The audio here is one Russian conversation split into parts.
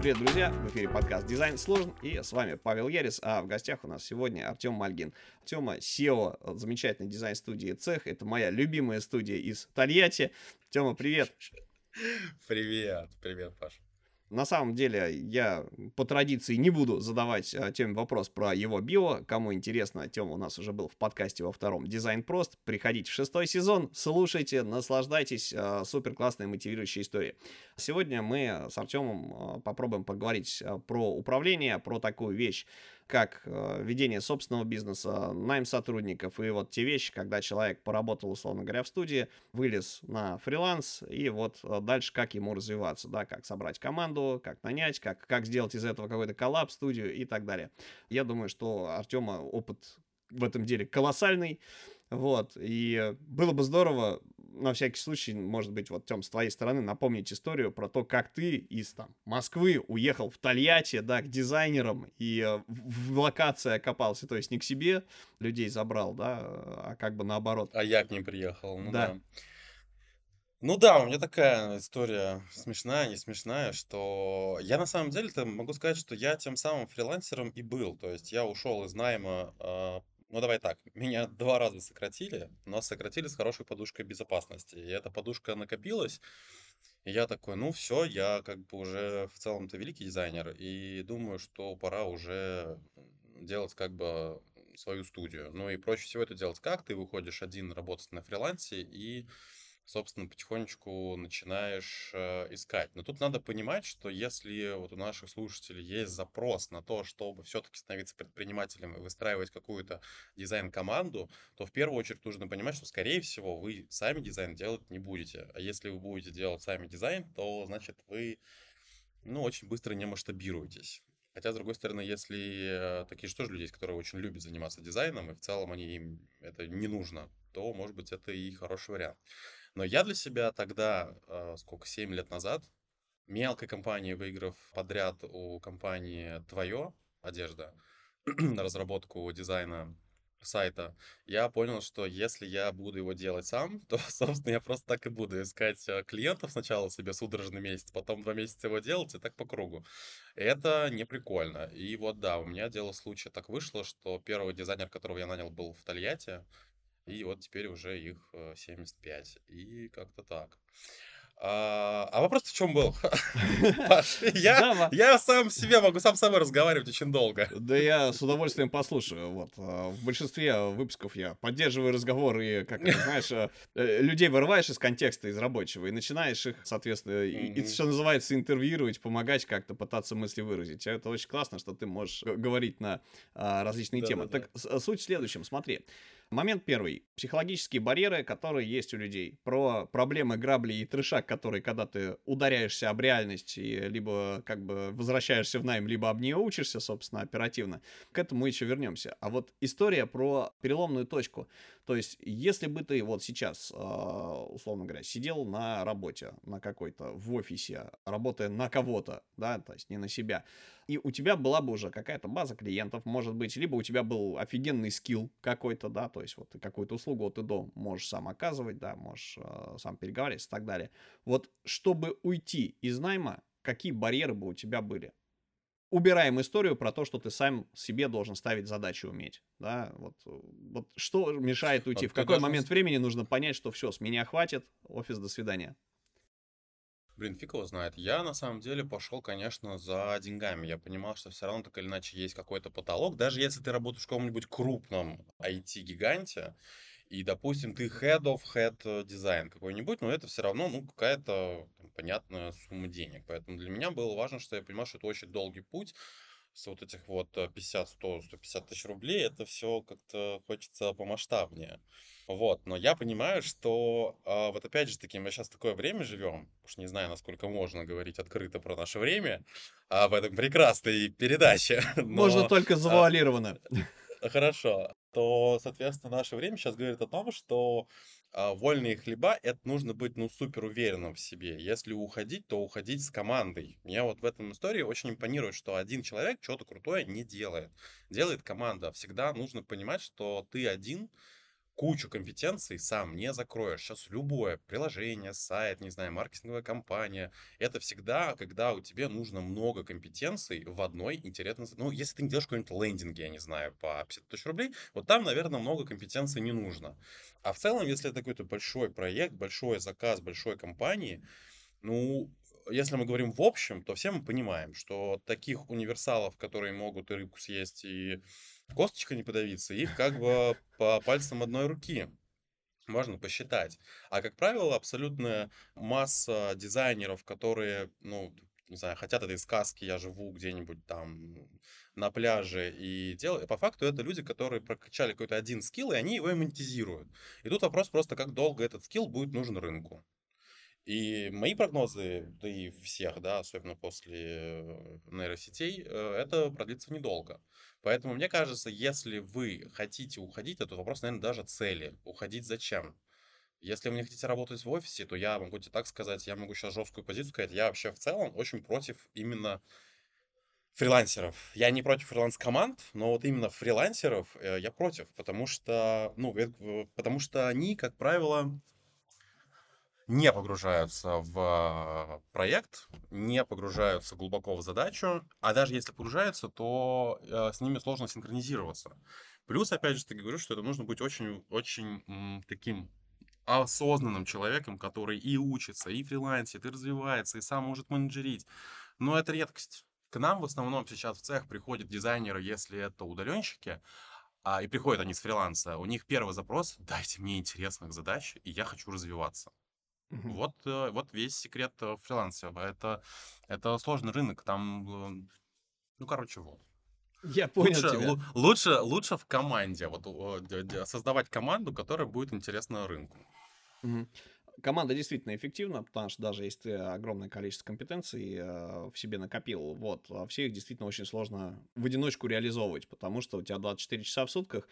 Привет, друзья! В эфире подкаст «Дизайн сложен» и с вами Павел Ярис, а в гостях у нас сегодня Артем Мальгин. Тема SEO замечательной дизайн-студии «Цех». Это моя любимая студия из Тольятти. Тема, привет! Привет, привет, Паш. На самом деле, я по традиции не буду задавать а, Теме вопрос про его био. Кому интересно, Тема у нас уже был в подкасте во втором «Дизайн прост». Приходите в шестой сезон, слушайте, наслаждайтесь. А, супер классная мотивирующая история. Сегодня мы с Артемом а, попробуем поговорить а, про управление, про такую вещь, как э, ведение собственного бизнеса, найм сотрудников и вот те вещи, когда человек поработал, условно говоря, в студии, вылез на фриланс и вот э, дальше как ему развиваться, да, как собрать команду, как нанять, как, как сделать из этого какой-то коллаб, студию и так далее. Я думаю, что Артема опыт в этом деле колоссальный, вот, и было бы здорово на всякий случай, может быть, вот, Тем, с твоей стороны напомнить историю про то, как ты из там Москвы уехал в Тольятти, да, к дизайнерам и э, в, в локации окопался, то есть не к себе людей забрал, да, а как бы наоборот. А я к ним приехал, ну да. да. Ну да, у меня такая история смешная, не смешная, что я на самом деле-то могу сказать, что я тем самым фрилансером и был. То есть я ушел из найма э, ну, давай так. Меня два раза сократили, но сократили с хорошей подушкой безопасности. И эта подушка накопилась. И я такой, ну все, я как бы уже в целом-то великий дизайнер. И думаю, что пора уже делать как бы свою студию. Ну и проще всего это делать как? Ты выходишь один работать на фрилансе и собственно, потихонечку начинаешь э, искать. Но тут надо понимать, что если вот у наших слушателей есть запрос на то, чтобы все-таки становиться предпринимателем и выстраивать какую-то дизайн-команду, то в первую очередь нужно понимать, что, скорее всего, вы сами дизайн делать не будете. А если вы будете делать сами дизайн, то, значит, вы, ну, очень быстро не масштабируетесь. Хотя, с другой стороны, если э, такие же тоже люди есть, которые очень любят заниматься дизайном, и в целом они им это не нужно, то, может быть, это и хороший вариант. Но я для себя тогда, э, сколько, 7 лет назад, мелкой компании, выиграв подряд у компании «Твое» одежда на разработку дизайна сайта, я понял, что если я буду его делать сам, то, собственно, я просто так и буду искать э, клиентов сначала себе судорожный месяц, потом два месяца его делать и так по кругу. Это не прикольно. И вот да, у меня дело случая так вышло, что первый дизайнер, которого я нанял, был в Тольятти, и вот теперь уже их 75. Э, и как-то так. А, а вопрос в чем был? я, я сам себе могу сам с собой разговаривать очень долго. Да я с удовольствием послушаю. Вот. А, в большинстве выпусков я поддерживаю разговор и, как знаешь, э, э, людей вырываешь из контекста, из рабочего, и начинаешь их, соответственно, и, что называется, интервьюировать, помогать как-то пытаться мысли выразить. Это очень классно, что ты можешь говорить на а, различные темы. Так суть в следующем, смотри. Момент первый. Психологические барьеры, которые есть у людей. Про проблемы грабли и трешак, которые, когда ты ударяешься об реальность и либо как бы возвращаешься в найм, либо об нее учишься, собственно, оперативно. К этому мы еще вернемся. А вот история про переломную точку. То есть, если бы ты вот сейчас, а, условно говоря, сидел на работе, на какой-то, в офисе, работая на кого-то, да, то есть не на себя, и у тебя была бы уже какая-то база клиентов, может быть, либо у тебя был офигенный скилл какой-то, да, то есть вот ты какую-то услугу от и до можешь сам оказывать, да, можешь э, сам переговаривать и так далее. Вот чтобы уйти из найма, какие барьеры бы у тебя были? Убираем историю про то, что ты сам себе должен ставить задачи уметь. Да, вот, вот что мешает уйти? А в какой момент времени нужно понять, что все, с меня хватит, офис, до свидания. Блин, фиг его знает. Я на самом деле пошел, конечно, за деньгами. Я понимал, что все равно так или иначе есть какой-то потолок. Даже если ты работаешь в каком-нибудь крупном IT-гиганте, и, допустим, ты head of head дизайн какой-нибудь, но это все равно, ну, какая-то понятная сумма денег. Поэтому для меня было важно, что я понимаю, что это очень долгий путь, с вот этих вот 50, 100, 150 тысяч рублей, это все как-то хочется помасштабнее. Вот, но я понимаю, что а, вот опять же таки мы сейчас такое время живем, уж не знаю, насколько можно говорить открыто про наше время, а в этом прекрасной передаче. Но, можно только а, завуалированно. Хорошо, то, соответственно, наше время сейчас говорит о том, что а, вольные хлеба это нужно быть ну супер уверенным в себе. Если уходить, то уходить с командой. Мне вот в этом истории очень импонирует, что один человек что-то крутое не делает. Делает команда. Всегда нужно понимать, что ты один кучу компетенций сам не закроешь. Сейчас любое приложение, сайт, не знаю, маркетинговая компания, это всегда, когда у тебя нужно много компетенций в одной интересной... Ну, если ты не делаешь какой-нибудь лендинг, я не знаю, по 50 тысяч рублей, вот там, наверное, много компетенций не нужно. А в целом, если это какой-то большой проект, большой заказ большой компании, ну, если мы говорим в общем, то все мы понимаем, что таких универсалов, которые могут и рыбку съесть, и косточка не подавиться, их как бы по пальцам одной руки можно посчитать. А, как правило, абсолютная масса дизайнеров, которые, ну, не знаю, хотят этой сказки, я живу где-нибудь там на пляже и делаю. По факту это люди, которые прокачали какой-то один скилл, и они его монетизируют. И тут вопрос просто, как долго этот скилл будет нужен рынку. И мои прогнозы, да и всех, да, особенно после э, нейросетей, э, это продлится недолго. Поэтому мне кажется, если вы хотите уходить, это вопрос, наверное, даже цели. Уходить зачем? Если вы не хотите работать в офисе, то я могу тебе так сказать, я могу сейчас жесткую позицию сказать, я вообще в целом очень против именно фрилансеров. Я не против фриланс-команд, но вот именно фрилансеров э, я против, потому что, ну, потому что они, как правило, не погружаются в проект, не погружаются глубоко в задачу, а даже если погружаются, то э, с ними сложно синхронизироваться. Плюс, опять же, ты говоришь, что это нужно быть очень-очень таким осознанным человеком, который и учится, и фрилансит, и развивается, и сам может менеджерить. Но это редкость. К нам в основном сейчас в цех приходят дизайнеры, если это удаленщики, а, и приходят они с фриланса. У них первый запрос — дайте мне интересных задач, и я хочу развиваться. Угу. Вот, э, вот весь секрет э, фриланса. Это, это сложный рынок. Там, э, ну, короче, вот. Я понял лучше, тебя. лучше, лучше в команде. Вот создавать команду, которая будет интересна рынку. Угу. Команда действительно эффективна, потому что даже если ты огромное количество компетенций э, в себе накопил, вот, а все их действительно очень сложно в одиночку реализовывать, потому что у тебя 24 часа в сутках,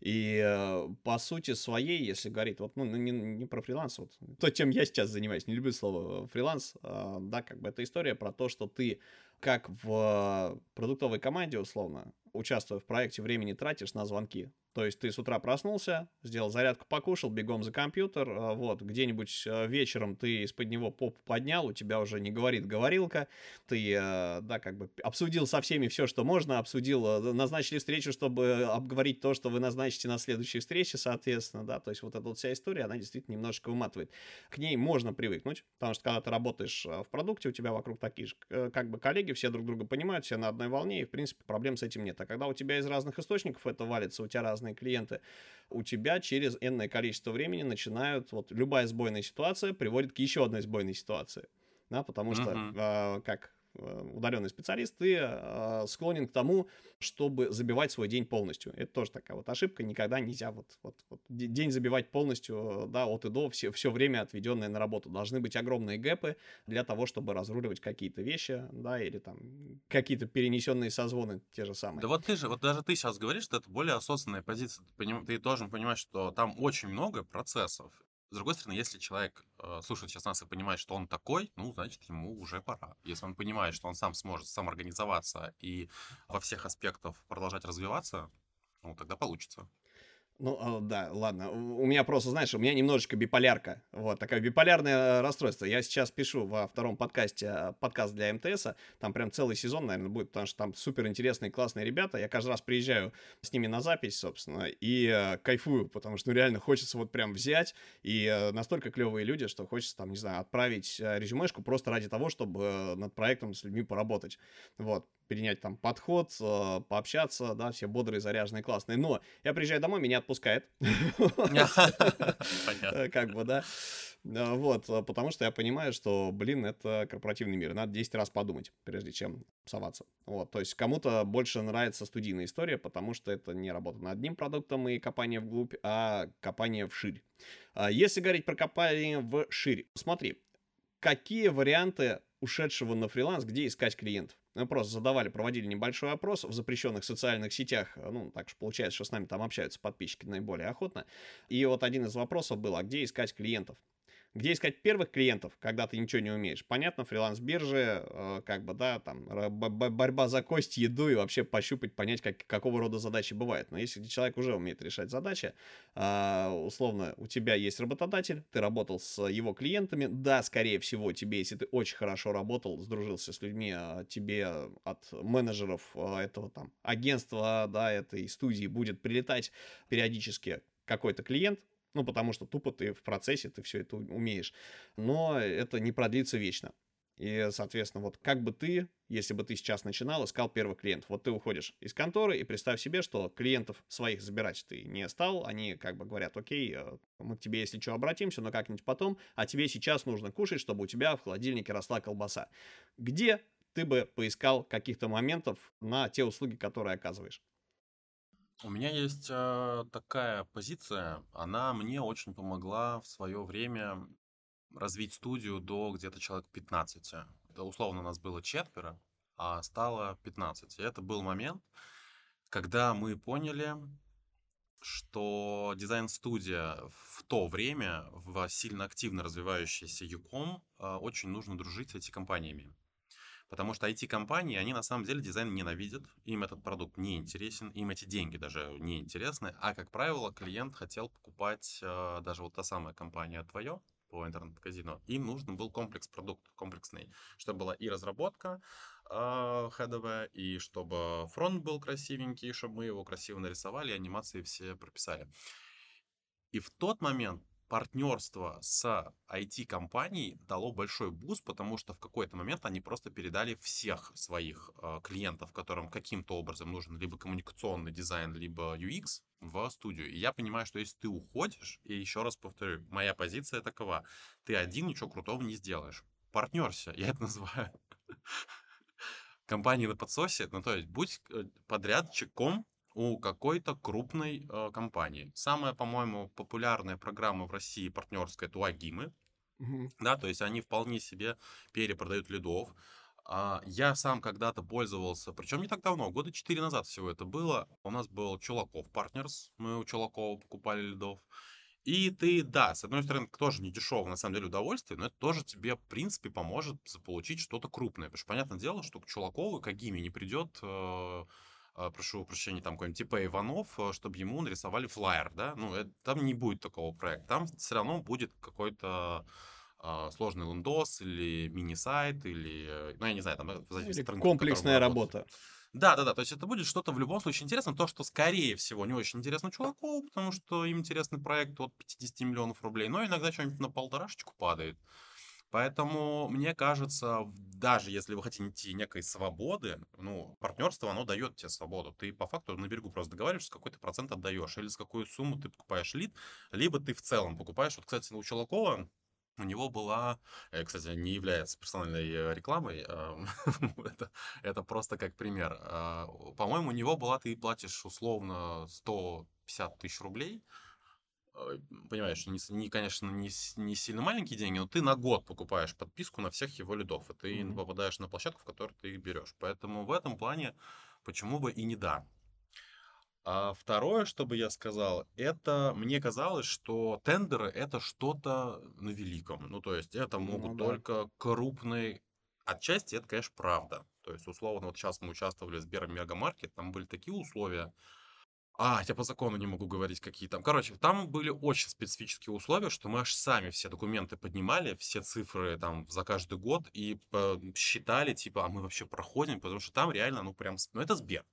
и э, по сути своей, если говорить, вот, ну, не, не про фриланс, вот, то, чем я сейчас занимаюсь, не люблю слово фриланс, э, да, как бы это история про то, что ты как в продуктовой команде, условно, участвуя в проекте, времени тратишь на звонки. То есть ты с утра проснулся, сделал зарядку, покушал, бегом за компьютер, а, вот, где-нибудь а, вечером ты из-под него поп поднял, у тебя уже не говорит говорилка, ты, а, да, как бы обсудил со всеми все, что можно, обсудил, назначили встречу, чтобы обговорить то, что вы назначите на следующей встрече, соответственно, да, то есть вот эта вот вся история, она действительно немножечко выматывает. К ней можно привыкнуть, потому что когда ты работаешь в продукте, у тебя вокруг такие же, э, как бы коллеги, все друг друга понимают, все на одной волне, и, в принципе, проблем с этим нет. А когда у тебя из разных источников это валится, у тебя разные разные клиенты, у тебя через энное количество времени начинают, вот любая сбойная ситуация приводит к еще одной сбойной ситуации. Да, потому что, uh-huh. э, как удаленный специалист, ты э, склонен к тому, чтобы забивать свой день полностью. Это тоже такая вот ошибка. Никогда нельзя вот, вот, вот день забивать полностью, да, от и до, все, все время отведенное на работу. Должны быть огромные гэпы для того, чтобы разруливать какие-то вещи, да, или там какие-то перенесенные созвоны те же самые. Да вот ты же, вот даже ты сейчас говоришь, что это более осознанная позиция. Ты, поним, ты должен понимать, что там очень много процессов. С другой стороны, если человек э, слушает сейчас нас и понимает, что он такой, ну, значит, ему уже пора. Если он понимает, что он сам сможет самоорганизоваться и во всех аспектах продолжать развиваться, ну, тогда получится. Ну, а, да, ладно. У меня просто, знаешь, у меня немножечко биполярка. Вот, такое биполярное расстройство. Я сейчас пишу во втором подкасте а, подкаст для МТС. Там прям целый сезон, наверное, будет, потому что там супер интересные, классные ребята. Я каждый раз приезжаю с ними на запись, собственно, и э, кайфую, потому что, ну, реально хочется вот прям взять. И э, настолько клевые люди, что хочется, там, не знаю, отправить э, резюмешку просто ради того, чтобы э, над проектом с людьми поработать. Вот перенять там подход, э, пообщаться, да, все бодрые, заряженные, классные. Но я приезжаю домой, меня отпускает. Э, как бы, да. Э, вот, потому что я понимаю, что, блин, это корпоративный мир. Надо 10 раз подумать, прежде чем соваться. Вот, то есть кому-то больше нравится студийная история, потому что это не работа над одним продуктом и копание вглубь, а копание вширь. Если говорить про копание вширь, смотри, какие варианты ушедшего на фриланс, где искать клиентов? Мы просто задавали, проводили небольшой опрос в запрещенных социальных сетях. Ну, так же получается, что с нами там общаются подписчики наиболее охотно. И вот один из вопросов был, а где искать клиентов? Где искать первых клиентов, когда ты ничего не умеешь? Понятно, фриланс-биржи, э, как бы, да, там, борьба за кость, еду и вообще пощупать, понять, как, какого рода задачи бывают. Но если человек уже умеет решать задачи, э, условно, у тебя есть работодатель, ты работал с его клиентами, да, скорее всего, тебе, если ты очень хорошо работал, сдружился с людьми, э, тебе от менеджеров этого там агентства, да, этой студии будет прилетать периодически какой-то клиент, ну, потому что тупо ты в процессе, ты все это умеешь. Но это не продлится вечно. И, соответственно, вот как бы ты, если бы ты сейчас начинал, искал первых клиентов. Вот ты уходишь из конторы и представь себе, что клиентов своих забирать ты не стал. Они как бы говорят, окей, э, мы к тебе, если что, обратимся, но как-нибудь потом. А тебе сейчас нужно кушать, чтобы у тебя в холодильнике росла колбаса. Где ты бы поискал каких-то моментов на те услуги, которые оказываешь? У меня есть э, такая позиция, она мне очень помогла в свое время развить студию до где-то человек 15. Это условно нас было четверо, а стало 15. И это был момент, когда мы поняли, что дизайн-студия в то время в сильно активно развивающейся Юком э, очень нужно дружить с этими компаниями. Потому что IT-компании, они на самом деле дизайн ненавидят, им этот продукт не интересен, им эти деньги даже не интересны, а, как правило, клиент хотел покупать э, даже вот та самая компания твое, по интернет-магазину, им нужен был комплекс продукт, комплексный, чтобы была и разработка э, хардовая, и чтобы фронт был красивенький, чтобы мы его красиво нарисовали, и анимации все прописали. И в тот момент партнерство с IT-компанией дало большой буст, потому что в какой-то момент они просто передали всех своих э, клиентов, которым каким-то образом нужен либо коммуникационный дизайн, либо UX в студию. И я понимаю, что если ты уходишь, и еще раз повторю, моя позиция такова, ты один ничего крутого не сделаешь. Партнерся, я это называю компании на подсосе, ну то есть будь э, подрядчиком у какой-то крупной э, компании. Самая, по-моему, популярная программа в России партнерская это у Агимы. Угу. Да, то есть они вполне себе перепродают лидов. А, я сам когда-то пользовался, причем не так давно, года 4 назад всего это было. У нас был Чулаков Партнерс, мы у Чулакова покупали лидов. И ты, да, с одной стороны, тоже не дешевое, на самом деле, удовольствие, но это тоже тебе, в принципе, поможет заполучить что-то крупное. Потому что, понятное дело, что к Чулакову, к Агиме не придет э, прошу прощения, там какой-нибудь типа Иванов, э, чтобы ему нарисовали флайер, да, ну, это, там не будет такого проекта, там все равно будет какой-то э, сложный лендос или мини-сайт, или, э, ну, я не знаю, там, э, или комплексная работа. Да, да, да. То есть это будет что-то в любом случае интересно. То, что, скорее всего, не очень интересно чуваку, потому что им интересный проект от 50 миллионов рублей. Но иногда что-нибудь на полторашечку падает. Поэтому, мне кажется, даже если вы хотите некой свободы, ну, партнерство, оно дает тебе свободу. Ты по факту на берегу просто договариваешься, какой ты процент отдаешь, или с какой сумму ты покупаешь лид, либо ты в целом покупаешь. Вот, кстати, у Челакова у него была, э, кстати, не является персональной э, рекламой, это, это просто как пример. А, по-моему, у него была, ты платишь условно 150 тысяч рублей, Э, понимаешь, не, не конечно, не, не сильно маленькие деньги, но ты на год покупаешь подписку на всех его лидов, и ты mm-hmm. попадаешь на площадку, в которой ты их берешь. Поэтому в этом плане почему бы и не да. А второе, что бы я сказал, это мне казалось, что тендеры это что-то на великом. Ну, то есть это могут ну, да. только крупные. Отчасти это, конечно, правда. То есть, условно, вот сейчас мы участвовали в Сбермегамаркет, там были такие условия, а, я по закону не могу говорить, какие там. Короче, там были очень специфические условия, что мы аж сами все документы поднимали, все цифры там за каждый год и считали, типа, а мы вообще проходим, потому что там реально, ну, прям, ну, это Сбер.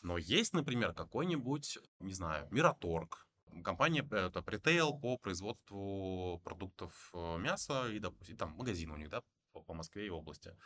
Но есть, например, какой-нибудь, не знаю, Мираторг, компания, это ритейл по производству продуктов э, мяса и, допустим, там магазин у них, да, по Москве и области.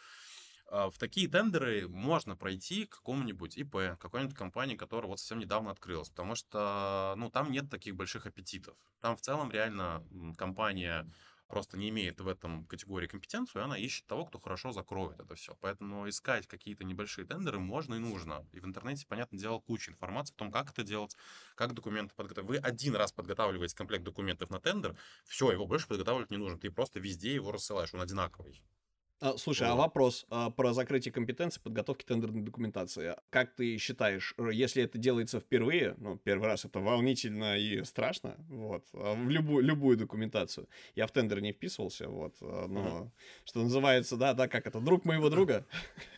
А, в такие тендеры можно пройти к какому-нибудь ИП, какой-нибудь компании, которая вот совсем недавно открылась, потому что, ну, там нет таких больших аппетитов. Там в целом реально компания просто не имеет в этом категории компетенцию, и она ищет того, кто хорошо закроет это все. Поэтому искать какие-то небольшие тендеры можно и нужно. И в интернете, понятное дело, куча информации о том, как это делать, как документы подготовить. Вы один раз подготавливаете комплект документов на тендер, все, его больше подготавливать не нужно. Ты просто везде его рассылаешь, он одинаковый. А, слушай, а вопрос а, про закрытие компетенции подготовки тендерной документации. Как ты считаешь, э, если это делается впервые, ну, первый раз это волнительно и страшно, вот, а в любую, любую документацию. Я в тендер не вписывался, вот, а, но, uh-huh. что называется, да, да, как это, друг моего друга,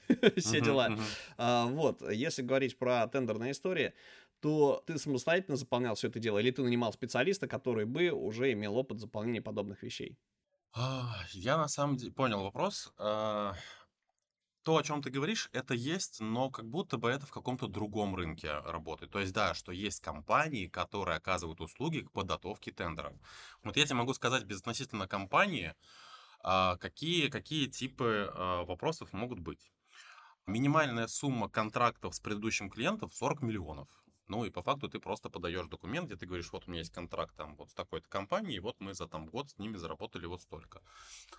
все дела. Вот, если говорить про тендерные истории, то ты самостоятельно заполнял все это дело, или ты нанимал специалиста, который бы уже имел опыт заполнения подобных вещей? А, я на самом деле понял вопрос. А, то, о чем ты говоришь, это есть, но как будто бы это в каком-то другом рынке работает. То есть, да, что есть компании, которые оказывают услуги к подготовке тендеров. Вот я тебе могу сказать безотносительно компании, а, какие, какие типы вопросов могут быть. Минимальная сумма контрактов с предыдущим клиентом 40 миллионов. Ну и по факту ты просто подаешь документ, где ты говоришь, вот у меня есть контракт там вот с такой-то компанией, вот мы за там год с ними заработали вот столько.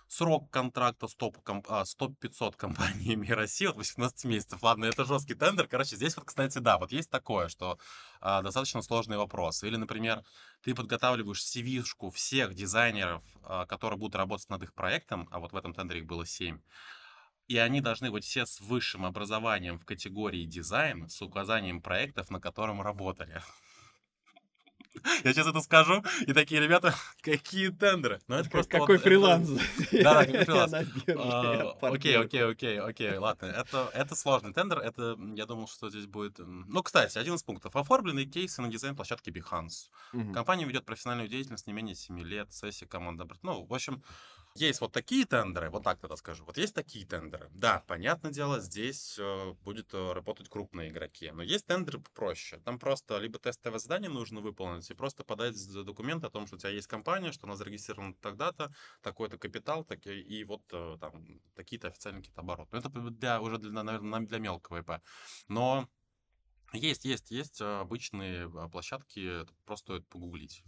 Срок контракта с топ, комп, а, 500 компаниями России от 18 месяцев. Ладно, это жесткий тендер. Короче, здесь вот, кстати, да, вот есть такое, что а, достаточно сложный вопрос. Или, например, ты подготавливаешь CV-шку всех дизайнеров, а, которые будут работать над их проектом, а вот в этом тендере их было 7, и они должны быть все с высшим образованием в категории дизайн с указанием проектов, на котором работали. Я сейчас это скажу, и такие ребята, какие тендеры. Ну, это просто какой вот, фриланс. Это... Да, да, какой фриланс. А, окей, окей, окей, окей, ладно. Это, это сложный тендер. Это, я думал, что здесь будет... Ну, кстати, один из пунктов. Оформленные кейсы на дизайн-площадке Behance. Угу. Компания ведет профессиональную деятельность не менее 7 лет, сессия команда. Ну, в общем, есть вот такие тендеры, вот так тогда скажу, вот есть такие тендеры. Да, понятное дело, здесь э, будет э, работать крупные игроки, но есть тендеры попроще. Там просто либо тестовое задание нужно выполнить, и просто подать документ о том, что у тебя есть компания, что она зарегистрирована тогда-то, такой-то капитал, так, и вот э, там такие-то официальные какие-то обороты. Но это для, уже, для, наверное, для мелкого ИП. Но есть, есть, есть обычные площадки, просто стоит погуглить.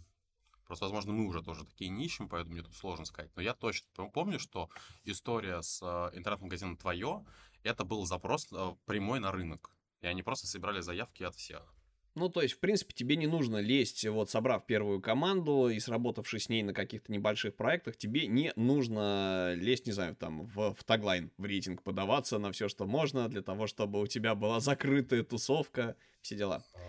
Просто, возможно, мы уже тоже такие не ищем, поэтому мне тут сложно сказать. Но я точно помню, что история с э, интернет-магазином «Твое» — это был запрос э, прямой на рынок. И они просто собирали заявки от всех. Ну, то есть, в принципе, тебе не нужно лезть, вот собрав первую команду и сработавшись с ней на каких-то небольших проектах, тебе не нужно лезть, не знаю, там, в, в таглайн, в рейтинг подаваться на все, что можно, для того, чтобы у тебя была закрытая тусовка, все дела. А,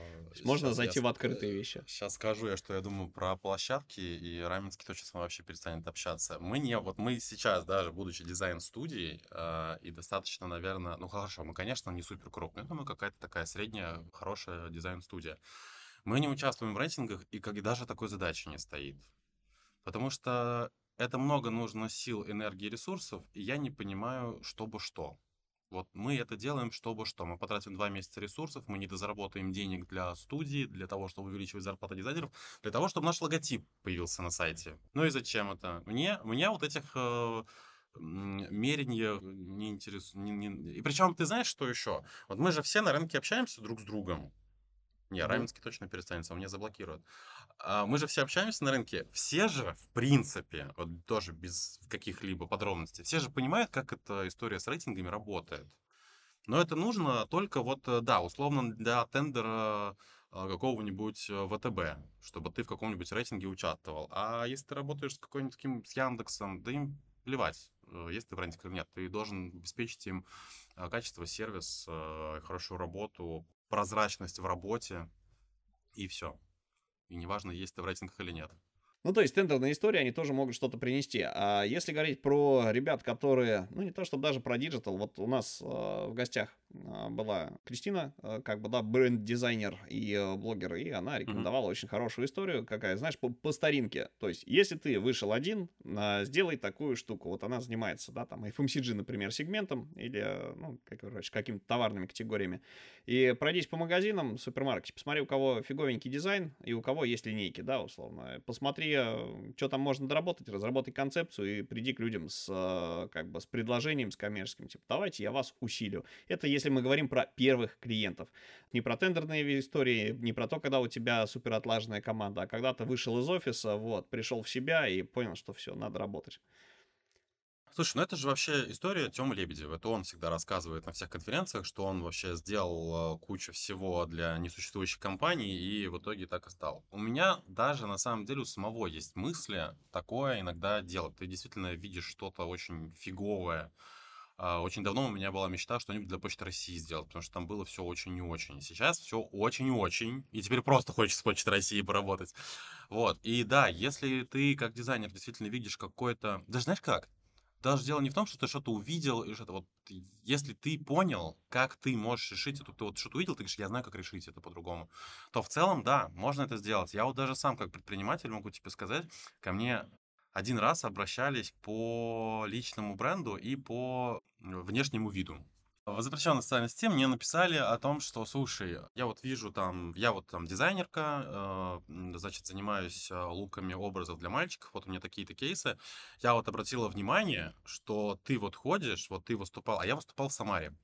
можно сейчас зайти в открытые вещи. Сейчас скажу я, что я думаю про площадки, и Раменский точно с вами вообще перестанет общаться. Мы не, вот мы сейчас, даже будучи дизайн-студией, э, и достаточно, наверное, ну хорошо, мы, конечно, не супер крупные, но мы какая-то такая средняя, хорошая дизайн-студия. Мы не участвуем в рейтингах, и как даже такой задачи не стоит. Потому что это много нужно сил, энергии, ресурсов, и я не понимаю, чтобы что. Вот мы это делаем, чтобы что? Мы потратим два месяца ресурсов, мы не дозаработаем денег для студии, для того, чтобы увеличивать зарплату дизайнеров, для того, чтобы наш логотип появился на сайте. Ну и зачем это? Мне, мне вот этих э, меренья не интересует. Не, не... И причем ты знаешь, что еще? Вот мы же все на рынке общаемся друг с другом. Не, Раменский точно перестанется, он меня заблокирует. А мы же все общаемся на рынке. Все же, в принципе, вот тоже без каких-либо подробностей, все же понимают, как эта история с рейтингами работает. Но это нужно только вот, э, да, условно для тендера э, какого-нибудь э, ВТБ, чтобы ты в каком-нибудь рейтинге участвовал. А если ты работаешь с какой-нибудь таким, с Яндексом, да им плевать, есть ты в рейтинге или нет. Ты должен обеспечить им качество, сервис, хорошую работу, прозрачность в работе, и все. И неважно, есть ты в рейтингах или нет. Ну, то есть тендерные истории, они тоже могут что-то принести. А если говорить про ребят, которые, ну, не то чтобы даже про digital, вот у нас э, в гостях была Кристина, э, как бы, да, бренд-дизайнер и э, блогер, и она рекомендовала mm-hmm. очень хорошую историю, какая, знаешь, по, по старинке. То есть, если ты вышел один, сделай такую штуку. Вот она занимается, да, там, FMCG, например, сегментом или, ну, как, короче, какими-то товарными категориями. И пройдись по магазинам, супермаркете, посмотри, у кого фиговенький дизайн и у кого есть линейки, да, условно. Посмотри что там можно доработать, разработай концепцию и приди к людям с, как бы, с предложением, с коммерческим, типа, давайте я вас усилю. Это если мы говорим про первых клиентов. Не про тендерные истории, не про то, когда у тебя супер отлаженная команда, а когда ты вышел из офиса, вот, пришел в себя и понял, что все, надо работать. Слушай, ну это же вообще история Тёмы Лебедева. Это он всегда рассказывает на всех конференциях, что он вообще сделал э, кучу всего для несуществующих компаний и в итоге так и стал. У меня даже на самом деле у самого есть мысли такое иногда делать. Ты действительно видишь что-то очень фиговое, очень давно у меня была мечта что-нибудь для Почты России сделать, потому что там было все очень и очень. Сейчас все очень очень, и теперь просто хочется с Почтой России поработать. Вот, и да, если ты как дизайнер действительно видишь какой-то... Даже знаешь как? Даже дело не в том, что ты что-то увидел, и что-то вот... Если ты понял, как ты можешь решить это, ты вот что-то увидел, ты говоришь, я знаю, как решить это по-другому, то в целом, да, можно это сделать. Я вот даже сам как предприниматель могу тебе сказать, ко мне один раз обращались по личному бренду и по внешнему виду. В запрещенной социальной сети мне написали о том, что, слушай, я вот вижу там, я вот там дизайнерка, э, значит, занимаюсь э, луками образов для мальчиков, вот у меня такие-то кейсы. Я вот обратила внимание, что ты вот ходишь, вот ты выступал, а я выступал в Самаре.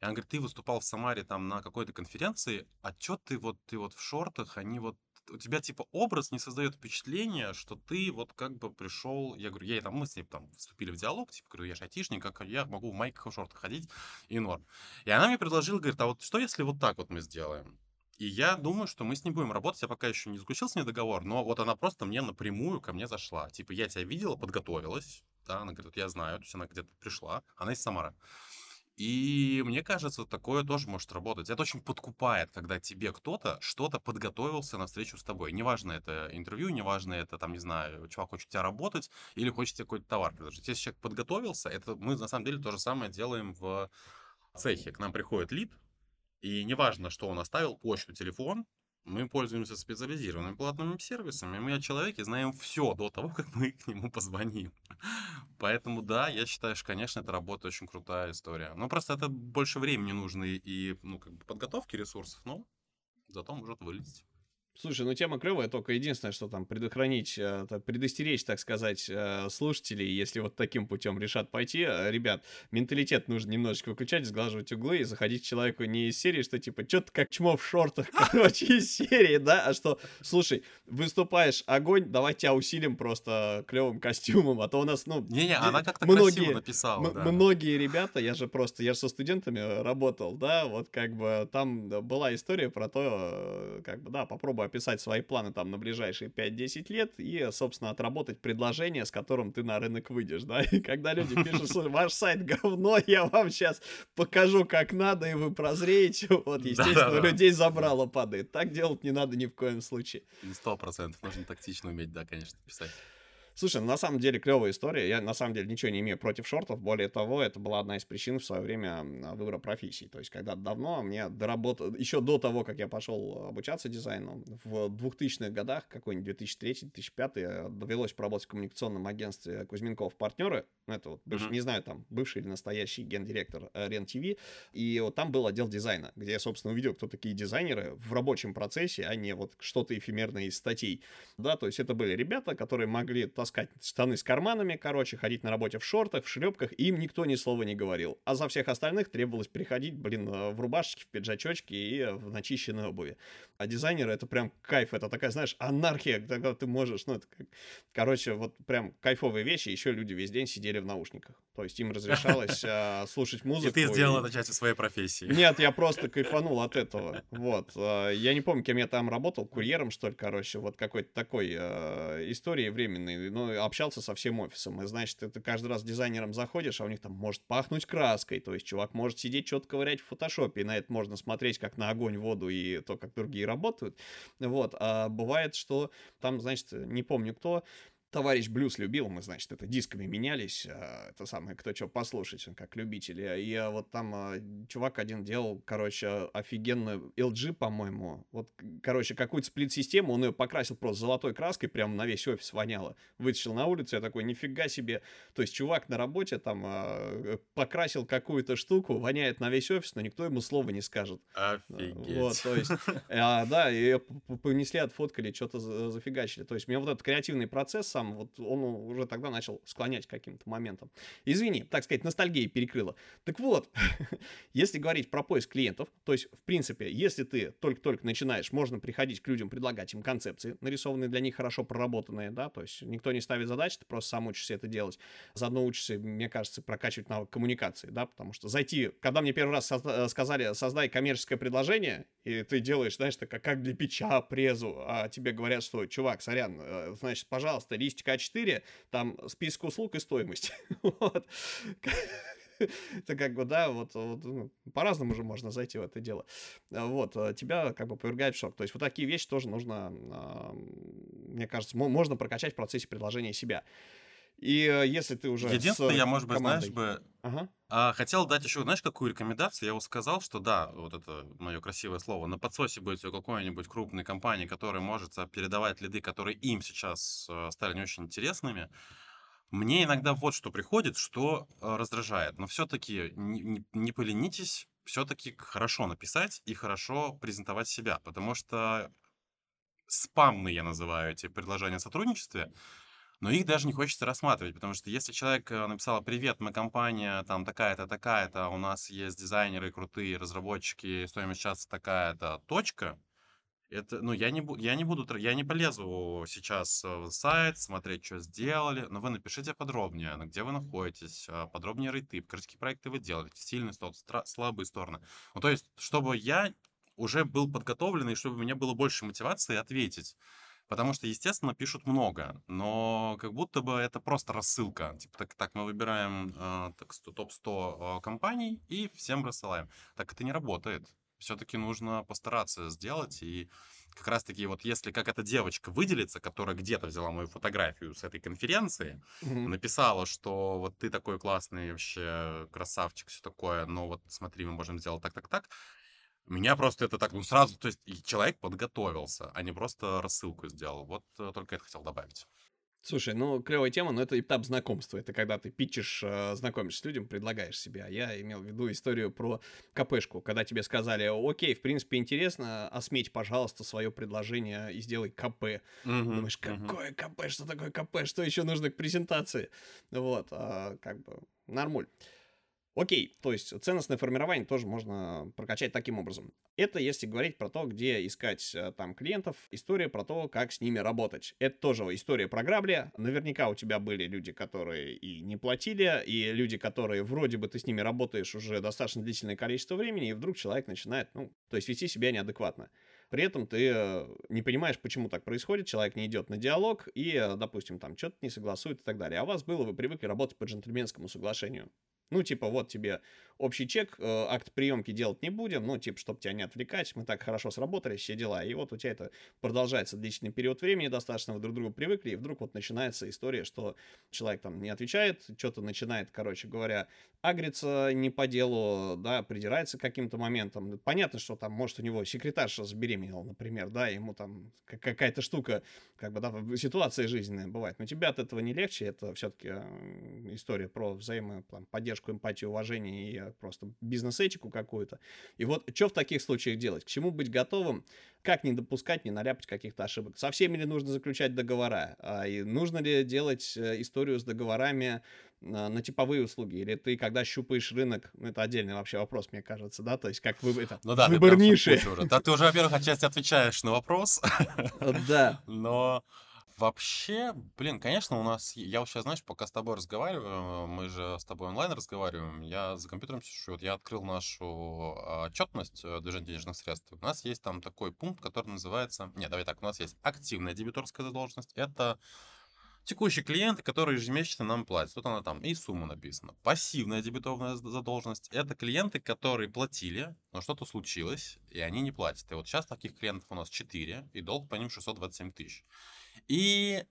И он говорит, ты выступал в Самаре там на какой-то конференции, а чё ты вот, ты вот в шортах, они вот у тебя типа образ не создает впечатление, что ты вот как бы пришел, я говорю, я там, мы с ней там вступили в диалог, типа, говорю, я же айтишник, как я могу в майках и шортах ходить, и норм. И она мне предложила, говорит, а вот что если вот так вот мы сделаем? И я думаю, что мы с ней будем работать. Я пока еще не заключил с ней договор, но вот она просто мне напрямую ко мне зашла. Типа, я тебя видела, подготовилась. Да, она говорит, я знаю, то есть она где-то пришла. Она из Самары. И мне кажется, такое тоже может работать. Это очень подкупает, когда тебе кто-то что-то подготовился на встречу с тобой. Неважно, это интервью, неважно, это, там, не знаю, чувак хочет у тебя работать или хочет тебе какой-то товар предложить. Если человек подготовился, это мы на самом деле то же самое делаем в цехе. К нам приходит лид, и неважно, что он оставил, почту, телефон, мы пользуемся специализированными платными сервисами. Мы о человеке знаем все до того, как мы к нему позвоним. Поэтому да, я считаю, что, конечно, это работа очень крутая история. Но просто это больше времени нужно и, ну, как бы подготовки ресурсов, но зато может вылезть. Слушай, ну тема клевая, только единственное, что там предохранить, э, предостеречь, так сказать, э, слушателей, если вот таким путем решат пойти. Э, ребят, менталитет нужно немножечко выключать, сглаживать углы и заходить к человеку не из серии, что типа, что-то как чмо в шортах, короче, из серии, да, а что, слушай, выступаешь, огонь, давай тебя усилим просто клевым костюмом, а то у нас, ну... Не-не, она как-то многие, написала, да. Многие ребята, я же просто, я же со студентами работал, да, вот как бы там была история про то, как бы, да, попробуй описать свои планы там на ближайшие 5-10 лет и, собственно, отработать предложение, с которым ты на рынок выйдешь, да, и когда люди пишут, ваш сайт говно, я вам сейчас покажу, как надо, и вы прозреете, вот, естественно, людей забрало падает. Так делать не надо ни в коем случае. Сто процентов, нужно тактично уметь, да, конечно, писать. Слушай, ну, на самом деле клевая история. Я на самом деле ничего не имею против шортов. Более того, это была одна из причин в свое время выбора профессии. То есть, когда давно мне доработал, еще до того, как я пошел обучаться дизайну, в 2000-х годах, какой-нибудь 2003-2005, довелось поработать в коммуникационном агентстве Кузьминков партнеры. Ну, это вот, бывший, mm-hmm. не знаю, там, бывший или настоящий гендиректор э, Рен ТВ. И вот там был отдел дизайна, где я, собственно, увидел, кто такие дизайнеры в рабочем процессе, а не вот что-то эфемерное из статей. Да, то есть это были ребята, которые могли таскать штаны с карманами, короче, ходить на работе в шортах, в шлепках, и им никто ни слова не говорил. А за всех остальных требовалось приходить, блин, э, в рубашечке, в пиджачочке и в начищенной обуви. А дизайнеры это прям кайф, это такая, знаешь, анархия, когда ты можешь, ну, это как... Короче, вот прям кайфовые вещи, еще люди весь день сидели в наушниках. То есть им разрешалось э, слушать музыку. И ты сделал это частью своей профессии. Нет, я просто кайфанул от этого. Вот. Э, я не помню, кем я там работал, курьером, что ли, короче, вот какой-то такой э, истории временной. Ну, общался со всем офисом. И, значит, ты каждый раз дизайнером заходишь, а у них там может пахнуть краской. То есть чувак может сидеть, что-то ковырять в фотошопе. И на это можно смотреть как на огонь, воду и то, как другие работают. Вот. А бывает, что там, значит, не помню кто, товарищ Блюз любил, мы, значит, это дисками менялись, а, это самое, кто что послушать, как любители. И вот там а, чувак один делал, короче, офигенную LG, по-моему, вот, короче, какую-то сплит-систему, он ее покрасил просто золотой краской, прям на весь офис воняло. Вытащил на улицу, я такой, нифига себе. То есть чувак на работе там а, покрасил какую-то штуку, воняет на весь офис, но никто ему слова не скажет. Офигеть. Вот, то есть, да, и понесли, отфоткали, что-то зафигачили. То есть мне вот этот креативный процесс сам, вот он уже тогда начал склонять каким-то моментам. Извини, так сказать, ностальгия перекрыла. Так вот, если говорить про поиск клиентов, то есть, в принципе, если ты только-только начинаешь, можно приходить к людям, предлагать им концепции, нарисованные для них, хорошо проработанные, да, то есть никто не ставит задачи, ты просто сам учишься это делать. Заодно учишься, мне кажется, прокачивать навык коммуникации, да, потому что зайти, когда мне первый раз созда- сказали, создай коммерческое предложение, и ты делаешь, знаешь, так, как для печа, презу, а тебе говорят, что, чувак, сорян, э, значит, пожалуйста, листик А4, там список услуг и стоимость. вот. Это как бы, да, вот, вот ну, по-разному же можно зайти в это дело. Вот, а, тебя как бы повергает в шок. То есть вот такие вещи тоже нужно, мне кажется, можно прокачать в процессе предложения себя. И э, если ты уже Единственное, я, может быть, командой... знаешь бы, ага. а, хотел дать еще, знаешь, какую рекомендацию? Я вот сказал, что да, вот это мое красивое слово, на подсосе будет у какой-нибудь крупной компании, которая может передавать лиды, которые им сейчас э, стали не очень интересными. Мне иногда вот что приходит, что э, раздражает. Но все-таки не, не, не поленитесь, все-таки хорошо написать и хорошо презентовать себя, потому что спамные я называю эти предложения о сотрудничестве, но их даже не хочется рассматривать, потому что если человек э, написал «Привет, мы компания, там такая-то, такая-то, у нас есть дизайнеры крутые, разработчики, стоимость часа такая-то, точка», это, ну, я не, буду, я не буду, я не полезу сейчас в сайт, смотреть, что сделали, но вы напишите подробнее, где вы находитесь, а, подробнее рейты, какие проекты вы делаете, сильные стороны, слабые стороны. Ну, то есть, чтобы я уже был подготовленный, чтобы у меня было больше мотивации ответить. Потому что, естественно, пишут много, но как будто бы это просто рассылка. Типа, так, так мы выбираем э, топ-100 э, компаний и всем рассылаем. Так это не работает. Все-таки нужно постараться сделать и как раз-таки вот если как эта девочка выделится, которая где-то взяла мою фотографию с этой конференции, mm-hmm. написала, что вот ты такой классный вообще красавчик, все такое, но вот смотри, мы можем сделать так-так-так, меня просто это так, ну, сразу, то есть человек подготовился, а не просто рассылку сделал. Вот э, только это хотел добавить. Слушай, ну, клевая тема, но это этап знакомства. Это когда ты питчишь, э, знакомишься с людям, предлагаешь себя. Я имел в виду историю про КПшку, когда тебе сказали, окей, в принципе, интересно, осметь, пожалуйста, свое предложение и сделай КП. Угу, Думаешь, какое угу. КП, что такое КП, что еще нужно к презентации? Вот, а, как бы, нормуль. Окей, то есть ценностное формирование тоже можно прокачать таким образом. Это если говорить про то, где искать э, там клиентов, история про то, как с ними работать. Это тоже история про грабли. Наверняка у тебя были люди, которые и не платили, и люди, которые вроде бы ты с ними работаешь уже достаточно длительное количество времени, и вдруг человек начинает, ну, то есть вести себя неадекватно. При этом ты э, не понимаешь, почему так происходит, человек не идет на диалог и, э, допустим, там что-то не согласует и так далее. А у вас было, вы привыкли работать по джентльменскому соглашению. Ну, типа, вот тебе общий чек, э, акт приемки делать не будем, ну, типа, чтобы тебя не отвлекать, мы так хорошо сработали, все дела. И вот у тебя это продолжается длительный период времени, достаточно вы друг к другу привыкли, и вдруг вот начинается история, что человек там не отвечает, что-то начинает, короче говоря, агриться не по делу, да, придирается к каким-то моментам. Понятно, что там, может, у него секретарша забеременела, например, да, ему там какая-то штука, как бы, да, ситуация жизненная бывает. Но тебе от этого не легче, это все-таки история про взаимоподдержку, эмпатию, уважение и просто бизнес-этику какую-то. И вот что в таких случаях делать? К чему быть готовым? Как не допускать, не наляпать каких-то ошибок? Со всеми ли нужно заключать договора? А, и нужно ли делать э, историю с договорами на, на типовые услуги? Или ты, когда щупаешь рынок, ну, это отдельный вообще вопрос, мне кажется, да? То есть как вы, это, ну, да, выбор ниши. Да, ты уже, во-первых, отчасти отвечаешь на вопрос. Да. Но Вообще, блин, конечно, у нас... Я вот сейчас, знаешь, пока с тобой разговариваю, мы же с тобой онлайн разговариваем, я за компьютером сижу, вот я открыл нашу отчетность э, движения денежных средств. У нас есть там такой пункт, который называется... Нет, давай так, у нас есть активная дебиторская задолженность. Это текущие клиенты, которые ежемесячно нам платят. Тут она там и сумма написана. Пассивная дебетовая задолженность – это клиенты, которые платили, но что-то случилось, и они не платят. И вот сейчас таких клиентов у нас 4, и долг по ним 627 тысяч. И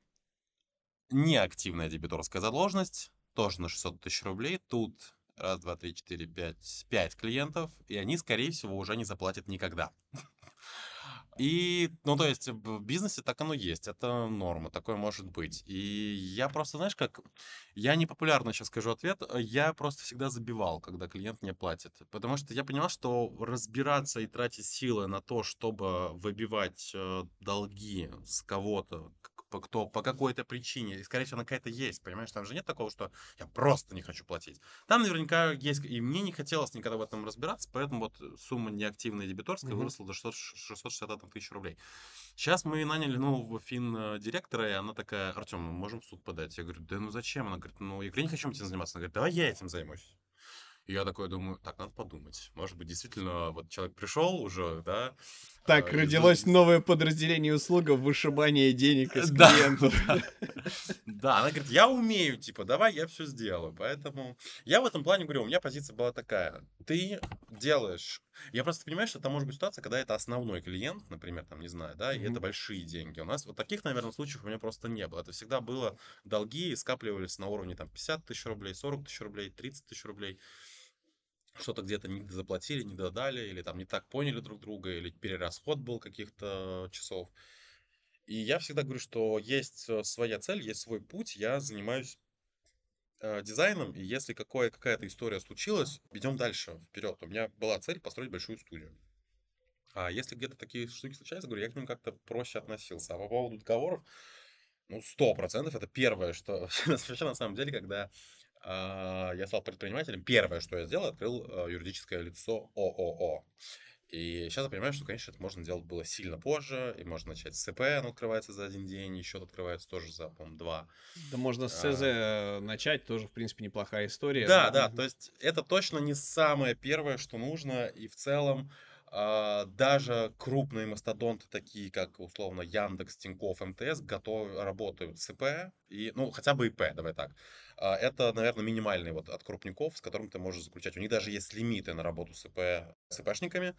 неактивная дебиторская задолженность тоже на 600 тысяч рублей. Тут раз, два, три, четыре, пять, пять клиентов, и они, скорее всего, уже не заплатят никогда. И, ну, то есть в бизнесе так оно есть, это норма, такое может быть. И я просто, знаешь, как, я непопулярно сейчас скажу ответ, я просто всегда забивал, когда клиент не платит. Потому что я понимал, что разбираться и тратить силы на то, чтобы выбивать э, долги с кого-то, кто по какой-то причине, и, скорее всего, она какая-то есть, понимаешь, там же нет такого, что я просто не хочу платить. Там наверняка есть, и мне не хотелось никогда в этом разбираться, поэтому вот сумма неактивная дебиторская mm-hmm. выросла до 660 тысяч рублей. Сейчас мы наняли нового фин-директора, и она такая, Артем, мы можем в суд подать? Я говорю, да ну зачем? Она говорит, ну я не хочу этим заниматься. Она говорит, давай я этим займусь. И я такой думаю, так, надо подумать. Может быть, действительно, вот человек пришел уже, да, так, а, родилось новое подразделение услуга вышибание денег из клиентов. Да, Да, она говорит, я умею, типа, давай я все сделаю. Поэтому я в этом плане говорю, у меня позиция была такая. Ты делаешь... Я просто понимаю, что это может быть ситуация, когда это основной клиент, например, там, не знаю, да, и mm-hmm. это большие деньги. У нас вот таких, наверное, случаев у меня просто не было. Это всегда было долги, скапливались на уровне там 50 тысяч рублей, 40 тысяч рублей, 30 тысяч рублей что-то где-то не заплатили, не додали, или там не так поняли друг друга, или перерасход был каких-то часов. И я всегда говорю, что есть э, своя цель, есть свой путь, я занимаюсь э, дизайном, и если какое, какая-то история случилась, идем дальше, вперед. У меня была цель построить большую студию. А если где-то такие штуки случаются, говорю, я к ним как-то проще относился. А по поводу договоров, ну, сто процентов это первое, что вообще на самом деле, когда я стал предпринимателем, первое, что я сделал, открыл э, юридическое лицо ООО. И сейчас я понимаю, что, конечно, это можно делать было сильно позже, и можно начать с ЦП, оно открывается за один день, и счет открывается тоже за, по два. Да можно с ЦЗ а... начать, тоже, в принципе, неплохая история. Да, да, да, то есть это точно не самое первое, что нужно, и в целом а, даже крупные мастодонты, такие как, условно, Яндекс, Тинькофф, МТС, готовы, работают с ИП, и, ну, хотя бы ИП, давай так. А, это, наверное, минимальный вот от крупников, с которым ты можешь заключать. У них даже есть лимиты на работу с ИП, с ИПшниками,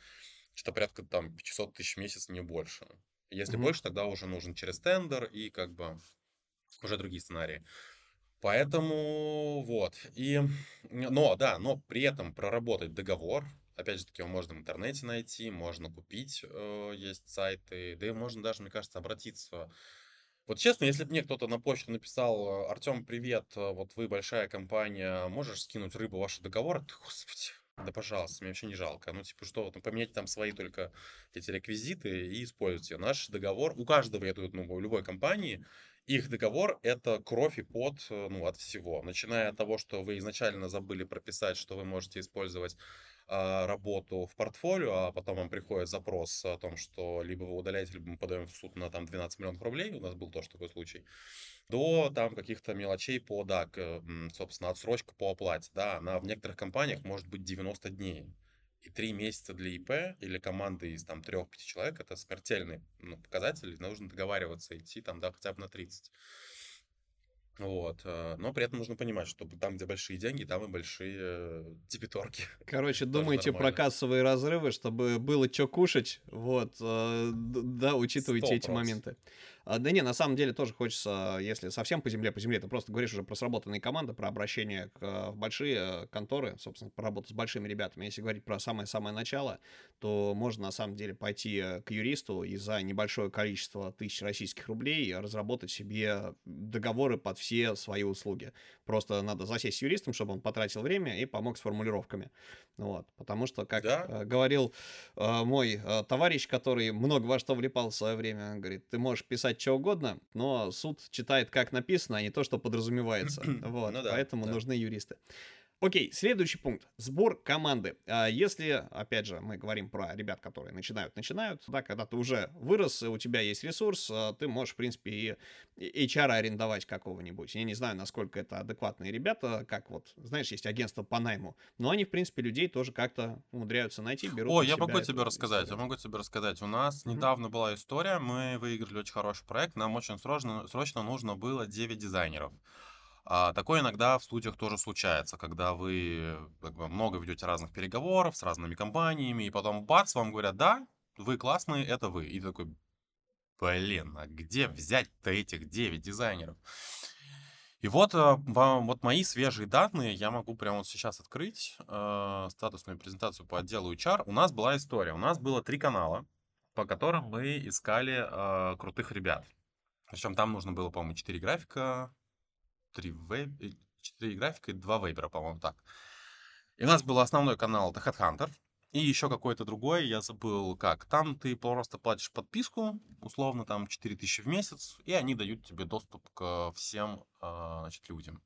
что порядка там 500 тысяч в месяц, не больше. Если mm-hmm. больше, тогда уже нужен через тендер и как бы уже другие сценарии. Поэтому вот. И, но, да, но при этом проработать договор, опять же таки, его можно в интернете найти, можно купить, э, есть сайты, да и можно даже, мне кажется, обратиться вот честно, если бы мне кто-то на почту написал, Артем, привет, э, вот вы большая компания, можешь скинуть рыбу ваши договоры? Ты, господи, да пожалуйста, мне вообще не жалко. Ну, типа, что, ну, поменять там свои только эти реквизиты и используйте. Наш договор, у каждого, я думаю, ну, у любой компании, их договор — это кровь и пот э, ну, от всего. Начиная от того, что вы изначально забыли прописать, что вы можете использовать работу в портфолио, а потом вам приходит запрос о том, что либо вы удаляете, либо мы подаем в суд на там 12 миллионов рублей, у нас был тоже такой случай, до там каких-то мелочей по, да, к, собственно, отсрочка по оплате, да, она в некоторых компаниях может быть 90 дней. И три месяца для ИП или команды из там трех-пяти человек это смертельный ну, показатель, нужно договариваться, идти там, да, хотя бы на 30. Вот. Э, но при этом нужно понимать, что там, где большие деньги, там и большие э, дебиторки. Короче, думайте про кассовые разрывы, чтобы было что кушать. Вот. Э, да, учитывайте 100%. эти моменты. А, да не, на самом деле тоже хочется, если совсем по земле, по земле, ты просто говоришь уже про сработанные команды, про обращение к, в большие конторы, собственно, про работу с большими ребятами. Если говорить про самое-самое начало, то можно на самом деле пойти к юристу и за небольшое количество тысяч российских рублей разработать себе договоры под все свои услуги. Просто надо засесть с юристом, чтобы он потратил время и помог с формулировками. Вот. Потому что, как да? э, говорил э, мой э, товарищ, который много во что влипал в свое время, говорит, ты можешь писать что угодно, но суд читает, как написано, а не то, что подразумевается. вот. ну, да, Поэтому да. нужны юристы. Окей, следующий пункт. Сбор команды. А если, опять же, мы говорим про ребят, которые начинают, начинают, да, когда ты уже вырос, у тебя есть ресурс, а, ты можешь, в принципе, и HR арендовать какого-нибудь. Я не знаю, насколько это адекватные ребята, как вот, знаешь, есть агентство по найму, но они, в принципе, людей тоже как-то умудряются найти, берут О, я могу тебе рассказать, историю. я могу тебе рассказать. У нас mm-hmm. недавно была история, мы выиграли очень хороший проект, нам очень срочно, срочно нужно было 9 дизайнеров. А такое иногда в студиях тоже случается, когда вы как бы, много ведете разных переговоров с разными компаниями, и потом бац, вам говорят, да, вы классные, это вы. И такой, блин, а где взять-то этих 9 дизайнеров? И вот, а, вот мои свежие данные, я могу прямо вот сейчас открыть э, статусную презентацию по отделу HR. У нас была история, у нас было три канала, по которым мы искали э, крутых ребят. Причем там нужно было, по-моему, 4 графика, три вейб... 4 графика и 2 вейбера, по-моему, так. И у нас был основной канал, это Headhunter, и еще какой-то другой, я забыл как. Там ты просто платишь подписку, условно там 4000 в месяц, и они дают тебе доступ к всем а, значит, людям.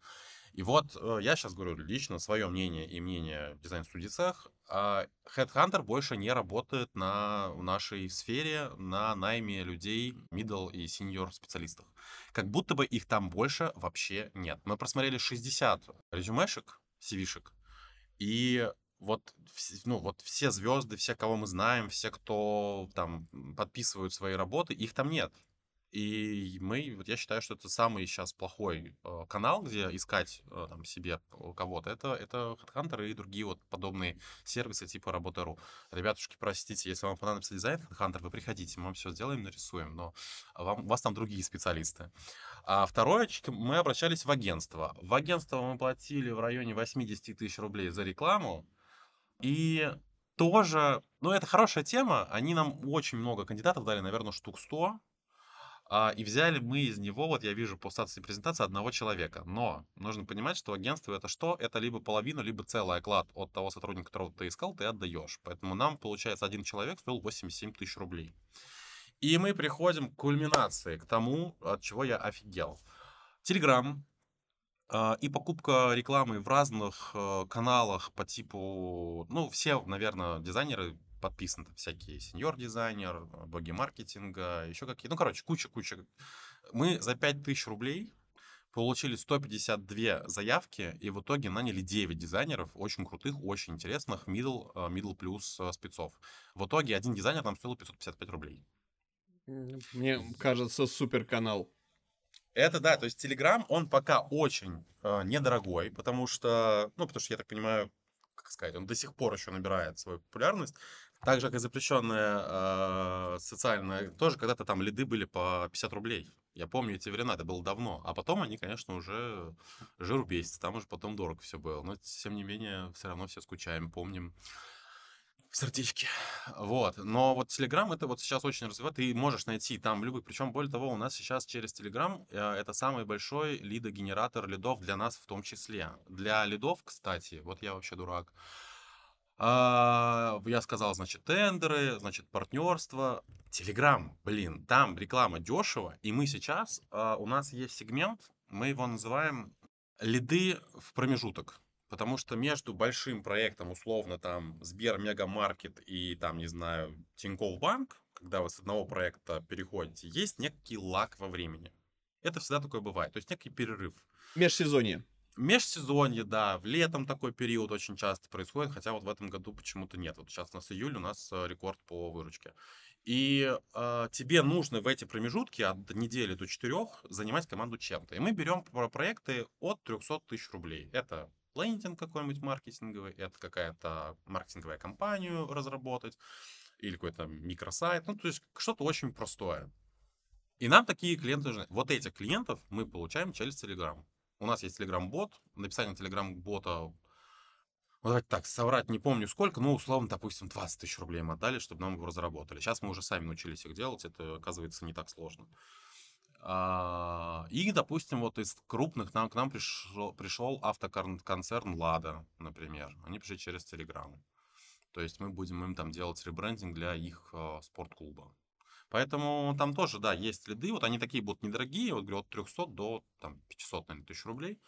И вот э, я сейчас говорю лично свое мнение и мнение дизайн-студии цех. А Headhunter больше не работает на, в нашей сфере на найме людей, middle и senior специалистов. Как будто бы их там больше вообще нет. Мы просмотрели 60 резюмешек, cv и вот, ну, вот все звезды, все, кого мы знаем, все, кто там подписывают свои работы, их там нет. И мы, вот я считаю, что это самый сейчас плохой э, канал, где искать э, там себе кого-то. Это, это HeadHunter и другие вот подобные сервисы типа Работа.ру. Ребятушки, простите, если вам понадобится дизайн HeadHunter, вы приходите, мы вам все сделаем, нарисуем, но вам, у вас там другие специалисты. А второе, мы обращались в агентство. В агентство мы платили в районе 80 тысяч рублей за рекламу, и тоже, ну, это хорошая тема. Они нам очень много кандидатов дали, наверное, штук 100. А, и взяли мы из него, вот я вижу по статусе презентации, одного человека. Но нужно понимать, что агентство это что? Это либо половину, либо целый оклад от того сотрудника, которого ты искал, ты отдаешь. Поэтому нам, получается, один человек стоил 87 тысяч рублей. И мы приходим к кульминации, к тому, от чего я офигел. Телеграм а, и покупка рекламы в разных э, каналах по типу, ну, все, наверное, дизайнеры подписаны, всякие сеньор-дизайнер, боги маркетинга, еще какие, ну, короче, куча-куча. Мы за 5000 рублей получили 152 заявки, и в итоге наняли 9 дизайнеров, очень крутых, очень интересных, middle, э, middle плюс э, спецов. В итоге один дизайнер нам стоил 555 рублей. Мне кажется, супер канал. Это да, то есть Telegram, он пока очень э, недорогой, потому что, ну, потому что, я так понимаю, как сказать, он до сих пор еще набирает свою популярность. Так же, как и запрещенная э, социальная, тоже когда-то там лиды были по 50 рублей. Я помню эти времена, это было давно. А потом они, конечно, уже жиру бесятся, там уже потом дорого все было. Но, тем не менее, все равно все скучаем, помним в сердечке. Вот. Но вот Telegram это вот сейчас очень развивает. Ты можешь найти там любых. Причем, более того, у нас сейчас через Telegram э, это самый большой лидогенератор лидов для нас в том числе. Для лидов, кстати, вот я вообще дурак. А, я сказал, значит, тендеры, значит, партнерство. Телеграм, блин, там реклама дешево. И мы сейчас, а, у нас есть сегмент, мы его называем лиды в промежуток. Потому что между большим проектом, условно, там, Сбер, Мегамаркет и, там, не знаю, Тинькофф Банк, когда вы с одного проекта переходите, есть некий лак во времени. Это всегда такое бывает. То есть некий перерыв. Межсезонье. Межсезонье, да, в летом такой период очень часто происходит, хотя вот в этом году почему-то нет. Вот сейчас у нас июль, у нас э, рекорд по выручке. И э, тебе нужно в эти промежутки от недели до четырех занимать команду чем-то. И мы берем проекты от 300 тысяч рублей. Это лендинг какой-нибудь маркетинговый, это какая-то маркетинговая компанию разработать, или какой-то микросайт, ну, то есть что-то очень простое. И нам такие клиенты нужны. Вот этих клиентов мы получаем через Telegram. У нас есть Telegram-бот, написание Telegram-бота ну, давайте так, соврать не помню сколько, но условно, допустим, 20 тысяч рублей мы отдали, чтобы нам его разработали. Сейчас мы уже сами научились их делать, это, оказывается, не так сложно. А, и, допустим, вот из крупных нам, к нам пришел, пришел автоконцерн «Лада», например. Они пришли через Телеграм. То есть мы будем им там делать ребрендинг для их э, спортклуба. Поэтому там тоже, да, есть следы. Вот они такие будут недорогие, вот говорю, от 300 до там, 500, наверное, тысяч рублей.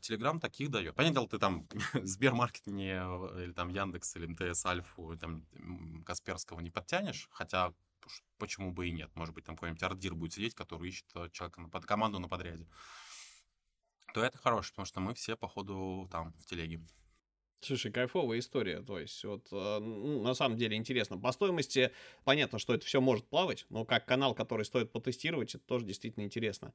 Телеграм таких дает. Понятное ты там Сбермаркет не, или там Яндекс, или МТС, Альфу, там Касперского не подтянешь, хотя почему бы и нет. Может быть, там какой-нибудь ардир будет сидеть, который ищет э, человека на под, команду на подряде. То это хорошо, потому что мы все, походу, там, в телеге. Слушай, кайфовая история. То есть, вот, э, ну, на самом деле интересно. По стоимости понятно, что это все может плавать, но как канал, который стоит потестировать, это тоже действительно интересно.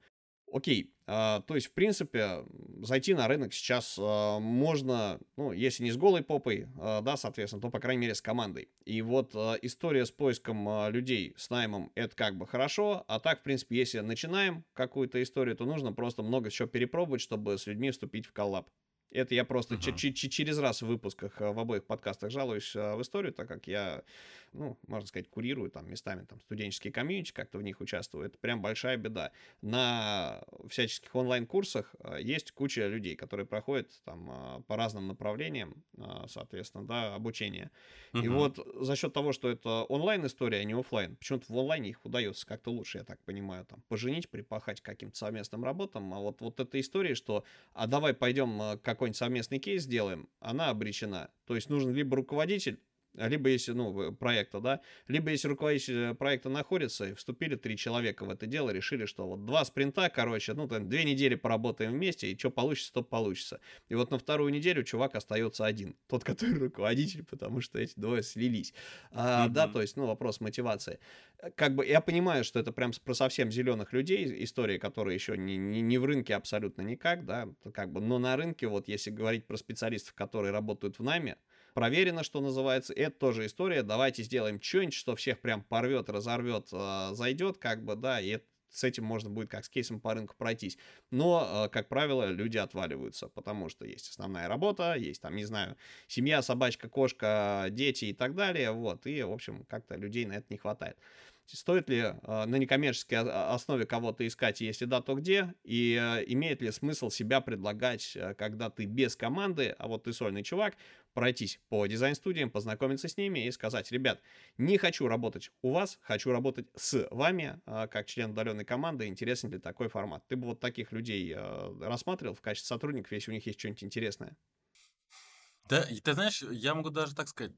Окей, а, то есть, в принципе, зайти на рынок сейчас а, можно, ну, если не с голой попой, а, да, соответственно, то, по крайней мере, с командой. И вот а, история с поиском а, людей, с наймом, это как бы хорошо, а так, в принципе, если начинаем какую-то историю, то нужно просто много еще перепробовать, чтобы с людьми вступить в коллаб. Это я просто uh-huh. через раз в выпусках в обоих подкастах жалуюсь в историю, так как я ну, можно сказать, курирую там местами там студенческие комьюнити, как-то в них участвую, это прям большая беда. На всяческих онлайн-курсах а, есть куча людей, которые проходят там а, по разным направлениям, а, соответственно, да, обучение. Uh-huh. И вот за счет того, что это онлайн-история, а не офлайн, почему-то в онлайне их удается как-то лучше, я так понимаю, там, поженить, припахать каким-то совместным работам, а вот, вот эта история, что, а давай пойдем какой-нибудь совместный кейс сделаем, она обречена. То есть нужен либо руководитель, либо если, ну, проекта, да, либо если руководитель проекта находится, и вступили три человека в это дело, решили, что вот два спринта, короче, ну, там, две недели поработаем вместе, и что получится, то получится. И вот на вторую неделю чувак остается один, тот, который руководитель, потому что эти двое слились. А, mm-hmm. Да, то есть, ну, вопрос мотивации. Как бы я понимаю, что это прям про совсем зеленых людей, истории, которые еще не, не, не в рынке абсолютно никак, да, как бы, но на рынке, вот если говорить про специалистов, которые работают в найме, проверено, что называется. Это тоже история. Давайте сделаем что-нибудь, что всех прям порвет, разорвет, э, зайдет, как бы, да, и с этим можно будет как с кейсом по рынку пройтись. Но, э, как правило, люди отваливаются, потому что есть основная работа, есть там, не знаю, семья, собачка, кошка, дети и так далее, вот, и, в общем, как-то людей на это не хватает. Стоит ли э, на некоммерческой основе кого-то искать, если да, то где? И э, имеет ли смысл себя предлагать, э, когда ты без команды, а вот ты сольный чувак, пройтись по дизайн-студиям, познакомиться с ними и сказать, ребят, не хочу работать у вас, хочу работать с вами, как член удаленной команды, интересен ли такой формат? Ты бы вот таких людей рассматривал в качестве сотрудников, если у них есть что-нибудь интересное? Да, ты знаешь, я могу даже так сказать,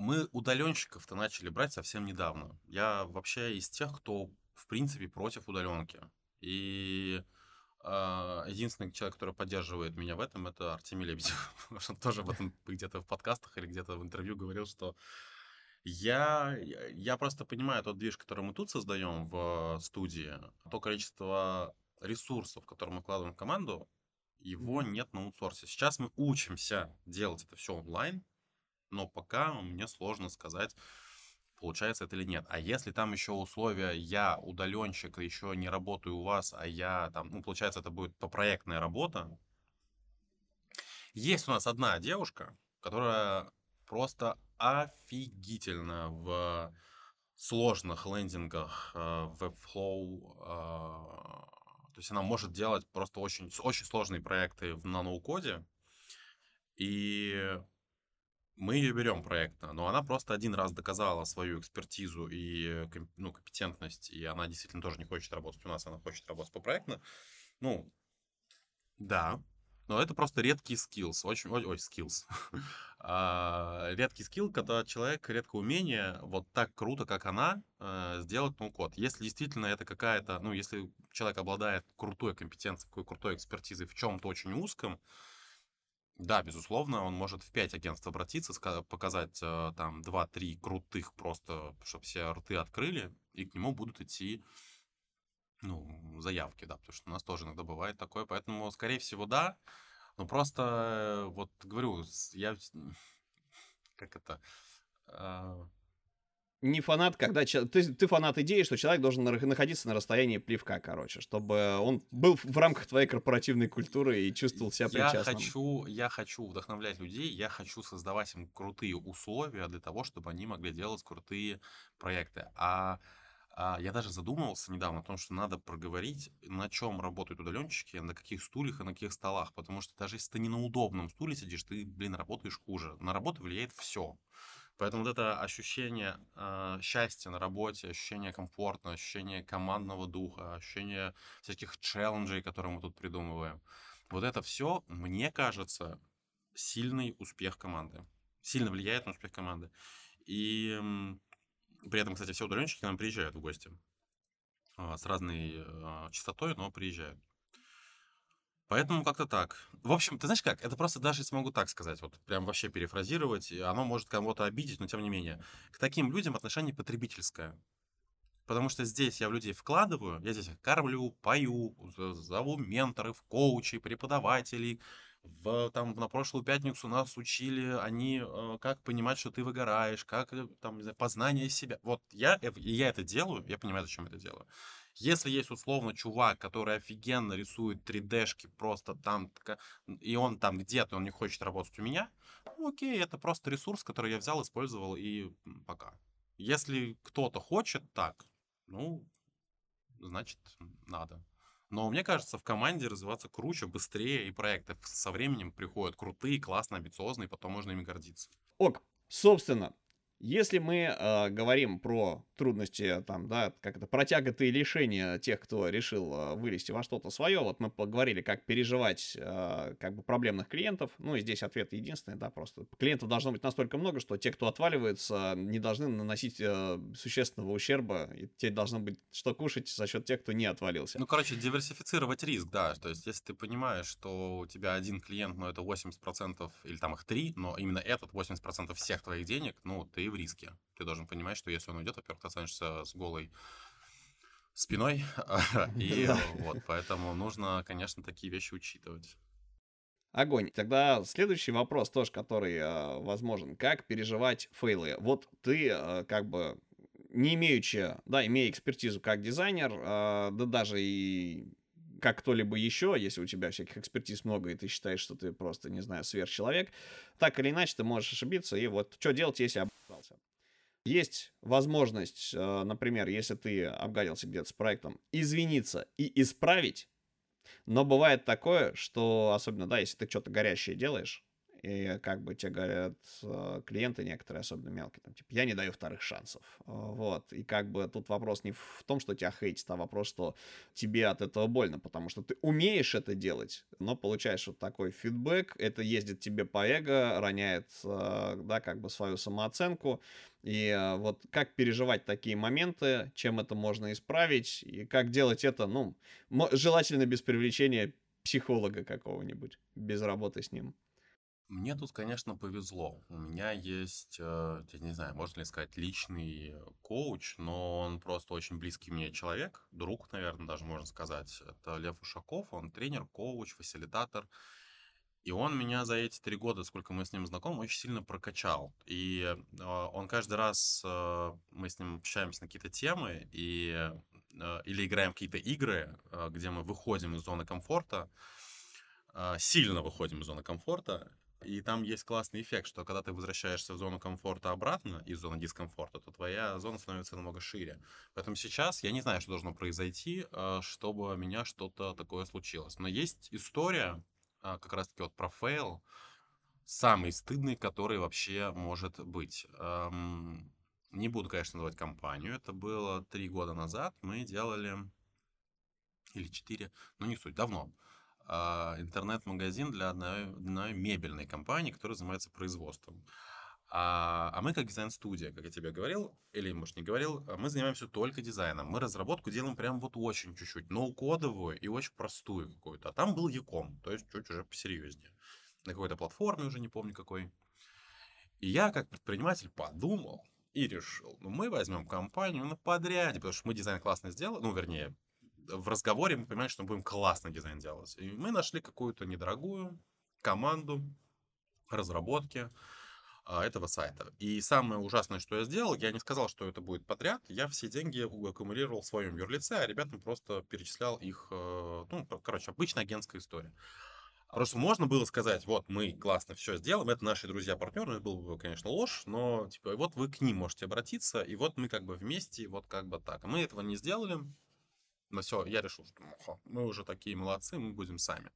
мы удаленщиков-то начали брать совсем недавно. Я вообще из тех, кто, в принципе, против удаленки. И э, единственный человек, который поддерживает меня в этом, это Артемий Лебедев. Он тоже об этом где-то в подкастах или где-то в интервью говорил, что я, я просто понимаю тот движ, который мы тут создаем в студии, то количество ресурсов, которые мы вкладываем в команду, его нет на аутсорсе. Сейчас мы учимся делать это все онлайн, но пока мне сложно сказать, получается это или нет. А если там еще условия, я удаленщик, еще не работаю у вас, а я там, ну, получается, это будет попроектная работа. Есть у нас одна девушка, которая просто офигительно в сложных лендингах, э, Webflow, э, то есть она может делать просто очень, очень сложные проекты в наноукоде, и мы ее берем проектно, но она просто один раз доказала свою экспертизу и ну, компетентность, и она действительно тоже не хочет работать у нас, она хочет работать по проектно. Ну, да, но это просто редкий skills, очень, ой, ой skills. а, редкий скилл, когда человек, редкое умение вот так круто, как она, э, сделать ну код. Если действительно это какая-то, ну, если человек обладает крутой компетенцией, какой крутой экспертизой в чем-то очень узком, да, безусловно, он может в пять агентств обратиться, показать э, там 2-3 крутых просто, чтобы все рты открыли, и к нему будут идти ну, заявки, да, потому что у нас тоже иногда бывает такое, поэтому, скорее всего, да, но просто, э, вот, говорю, я, как это, э, не фанат, когда ты, ты фанат идеи, что человек должен находиться на расстоянии плевка, короче, чтобы он был в рамках твоей корпоративной культуры и чувствовал себя я причастным. Хочу, я хочу вдохновлять людей, я хочу создавать им крутые условия для того, чтобы они могли делать крутые проекты. А, а я даже задумывался недавно о том, что надо проговорить, на чем работают удаленщики, на каких стульях и на каких столах, потому что даже если ты не на удобном стуле сидишь, ты, блин, работаешь хуже. На работу влияет все. Поэтому вот это ощущение э, счастья на работе, ощущение комфорта, ощущение командного духа, ощущение всяких челленджей, которые мы тут придумываем, вот это все, мне кажется, сильный успех команды. Сильно влияет на успех команды. И при этом, кстати, все удаленщики к нам приезжают в гости. Э, с разной э, частотой, но приезжают. Поэтому как-то так. В общем, ты знаешь как, это просто даже если могу так сказать, вот прям вообще перефразировать, оно может кого-то обидеть, но тем не менее. К таким людям отношение потребительское. Потому что здесь я в людей вкладываю, я здесь кормлю, пою, зову менторов, коучей, преподавателей. В, там, на прошлую пятницу нас учили они, э, как понимать, что ты выгораешь, как э, там, не знаю, познание себя. Вот я, э, я это делаю, я понимаю, зачем это делаю. Если есть условно чувак, который офигенно рисует 3D-шки просто там, и он там где-то, он не хочет работать у меня, ну окей, это просто ресурс, который я взял, использовал и пока. Если кто-то хочет так, ну, значит, надо. Но мне кажется, в команде развиваться круче, быстрее, и проекты со временем приходят крутые, классные, амбициозные, потом можно ими гордиться. Ок, собственно, Если мы э, говорим про трудности, там, да, как это, про тяготы и лишения тех, кто решил э, вылезти во что-то свое, вот мы поговорили, как переживать э, как бы проблемных клиентов, ну и здесь ответ единственный, да, просто. Клиентов должно быть настолько много, что те, кто отваливается, не должны наносить э, существенного ущерба, и те должны быть что кушать за счет тех, кто не отвалился. Ну, короче, диверсифицировать риск, да, то есть если ты понимаешь, что у тебя один клиент, но это 80%, или там их три, но именно этот 80% всех твоих денег, ну, ты в риске. Ты должен понимать, что если он уйдет, во-первых, ты останешься с голой спиной. И вот, поэтому нужно, конечно, такие вещи учитывать. Огонь. Тогда следующий вопрос тоже, который э, возможен. Как переживать фейлы? Вот ты э, как бы не имеючи, да, имея экспертизу как дизайнер, э, да даже и как кто-либо еще, если у тебя всяких экспертиз много, и ты считаешь, что ты просто, не знаю, сверхчеловек, так или иначе ты можешь ошибиться, и вот что делать, если. Есть возможность, э, например, если ты обгадился где-то с проектом, извиниться и исправить, но бывает такое, что, особенно, да, если ты что-то горящее делаешь, и как бы тебе говорят э, клиенты некоторые, особенно мелкие, там, типа, я не даю вторых шансов. Э, вот. И как бы тут вопрос не в том, что тебя хейтит, а вопрос, что тебе от этого больно, потому что ты умеешь это делать, но получаешь вот такой фидбэк, это ездит тебе по эго, роняет, э, да, как бы свою самооценку. И вот как переживать такие моменты, чем это можно исправить, и как делать это, ну, желательно без привлечения психолога какого-нибудь, без работы с ним. Мне тут, конечно, повезло. У меня есть, э, я не знаю, можно ли сказать, личный коуч, но он просто очень близкий мне человек, друг, наверное, даже можно сказать. Это Лев Ушаков, он тренер, коуч, фасилитатор. И он меня за эти три года, сколько мы с ним знакомы, очень сильно прокачал. И э, он каждый раз, э, мы с ним общаемся на какие-то темы, и, или играем какие-то игры, где мы выходим из зоны комфорта, сильно выходим из зоны комфорта, и там есть классный эффект, что когда ты возвращаешься в зону комфорта обратно из зоны дискомфорта, то твоя зона становится намного шире. Поэтому сейчас я не знаю, что должно произойти, а, чтобы у меня что-то такое случилось. Но есть история, а, как раз-таки вот про фейл, самый стыдный, который вообще может быть. Не буду, конечно, называть компанию. Это было три года назад. Мы делали... Или четыре, ну не суть, давно. А, интернет-магазин для одной, одной мебельной компании, которая занимается производством. А, а мы как дизайн-студия, как я тебе говорил, или, может, не говорил, а мы занимаемся только дизайном. Мы разработку делаем прям вот очень чуть-чуть, ноу-кодовую и очень простую какую-то. А там был Яком, то есть чуть уже посерьезнее. На какой-то платформе, уже не помню какой. И я, как предприниматель, подумал и решил, ну, мы возьмем компанию на подряде, потому что мы дизайн классно сделали, ну, вернее, в разговоре мы понимали, что мы будем классный дизайн делать. И мы нашли какую-то недорогую команду разработки а, этого сайта. И самое ужасное, что я сделал, я не сказал, что это будет подряд, я все деньги аккумулировал в своем юрлице, а ребятам просто перечислял их, э, ну, короче, обычная агентская история. Просто можно было сказать, вот, мы классно все сделаем, это наши друзья-партнеры, это было бы, конечно, ложь, но, типа, вот вы к ним можете обратиться, и вот мы как бы вместе, вот как бы так. Мы этого не сделали, но все, я решил, что мы уже такие молодцы, мы будем сами.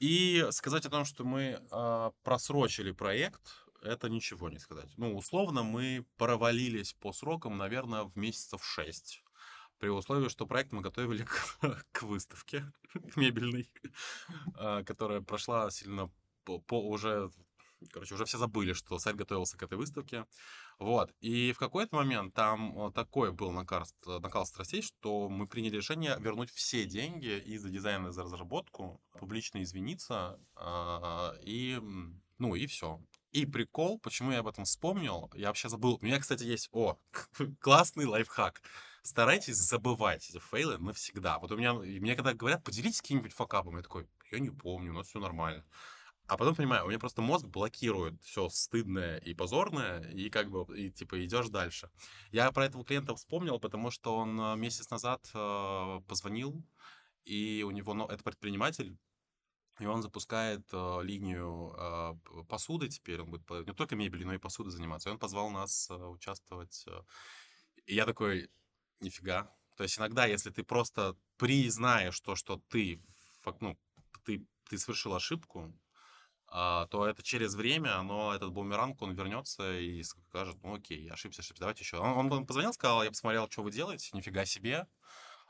И сказать о том, что мы э, просрочили проект, это ничего не сказать. Ну, условно, мы провалились по срокам, наверное, в месяцев 6. При условии, что проект мы готовили к, к выставке мебельной, э, которая прошла сильно по, по уже Короче, уже все забыли, что сайт готовился к этой выставке. Вот. И в какой-то момент там такой был накал, накал страстей, что мы приняли решение вернуть все деньги и за дизайн, и за разработку, публично извиниться, а, и, ну, и все. И прикол, почему я об этом вспомнил, я вообще забыл. У меня, кстати, есть, о, классный лайфхак. Старайтесь забывать эти фейлы навсегда. Вот у меня, мне когда говорят, поделитесь каким-нибудь факапом, я такой, я не помню, у нас все нормально. А потом понимаю, у меня просто мозг блокирует все стыдное и позорное, и как бы, и типа идешь дальше. Я про этого клиента вспомнил, потому что он э, месяц назад э, позвонил, и у него, ну, это предприниматель, и он запускает э, линию э, посуды теперь, он будет не только мебелью, но и посудой заниматься. И он позвал нас э, участвовать. Э, и я такой, нифига. То есть иногда, если ты просто признаешь то, что ты, ну, ты, ты совершил ошибку, то это через время, оно, этот бумеранг, он вернется и скажет, ну окей, я ошибся, ошибся, давайте еще. Он, он позвонил, сказал, я посмотрел, что вы делаете, нифига себе.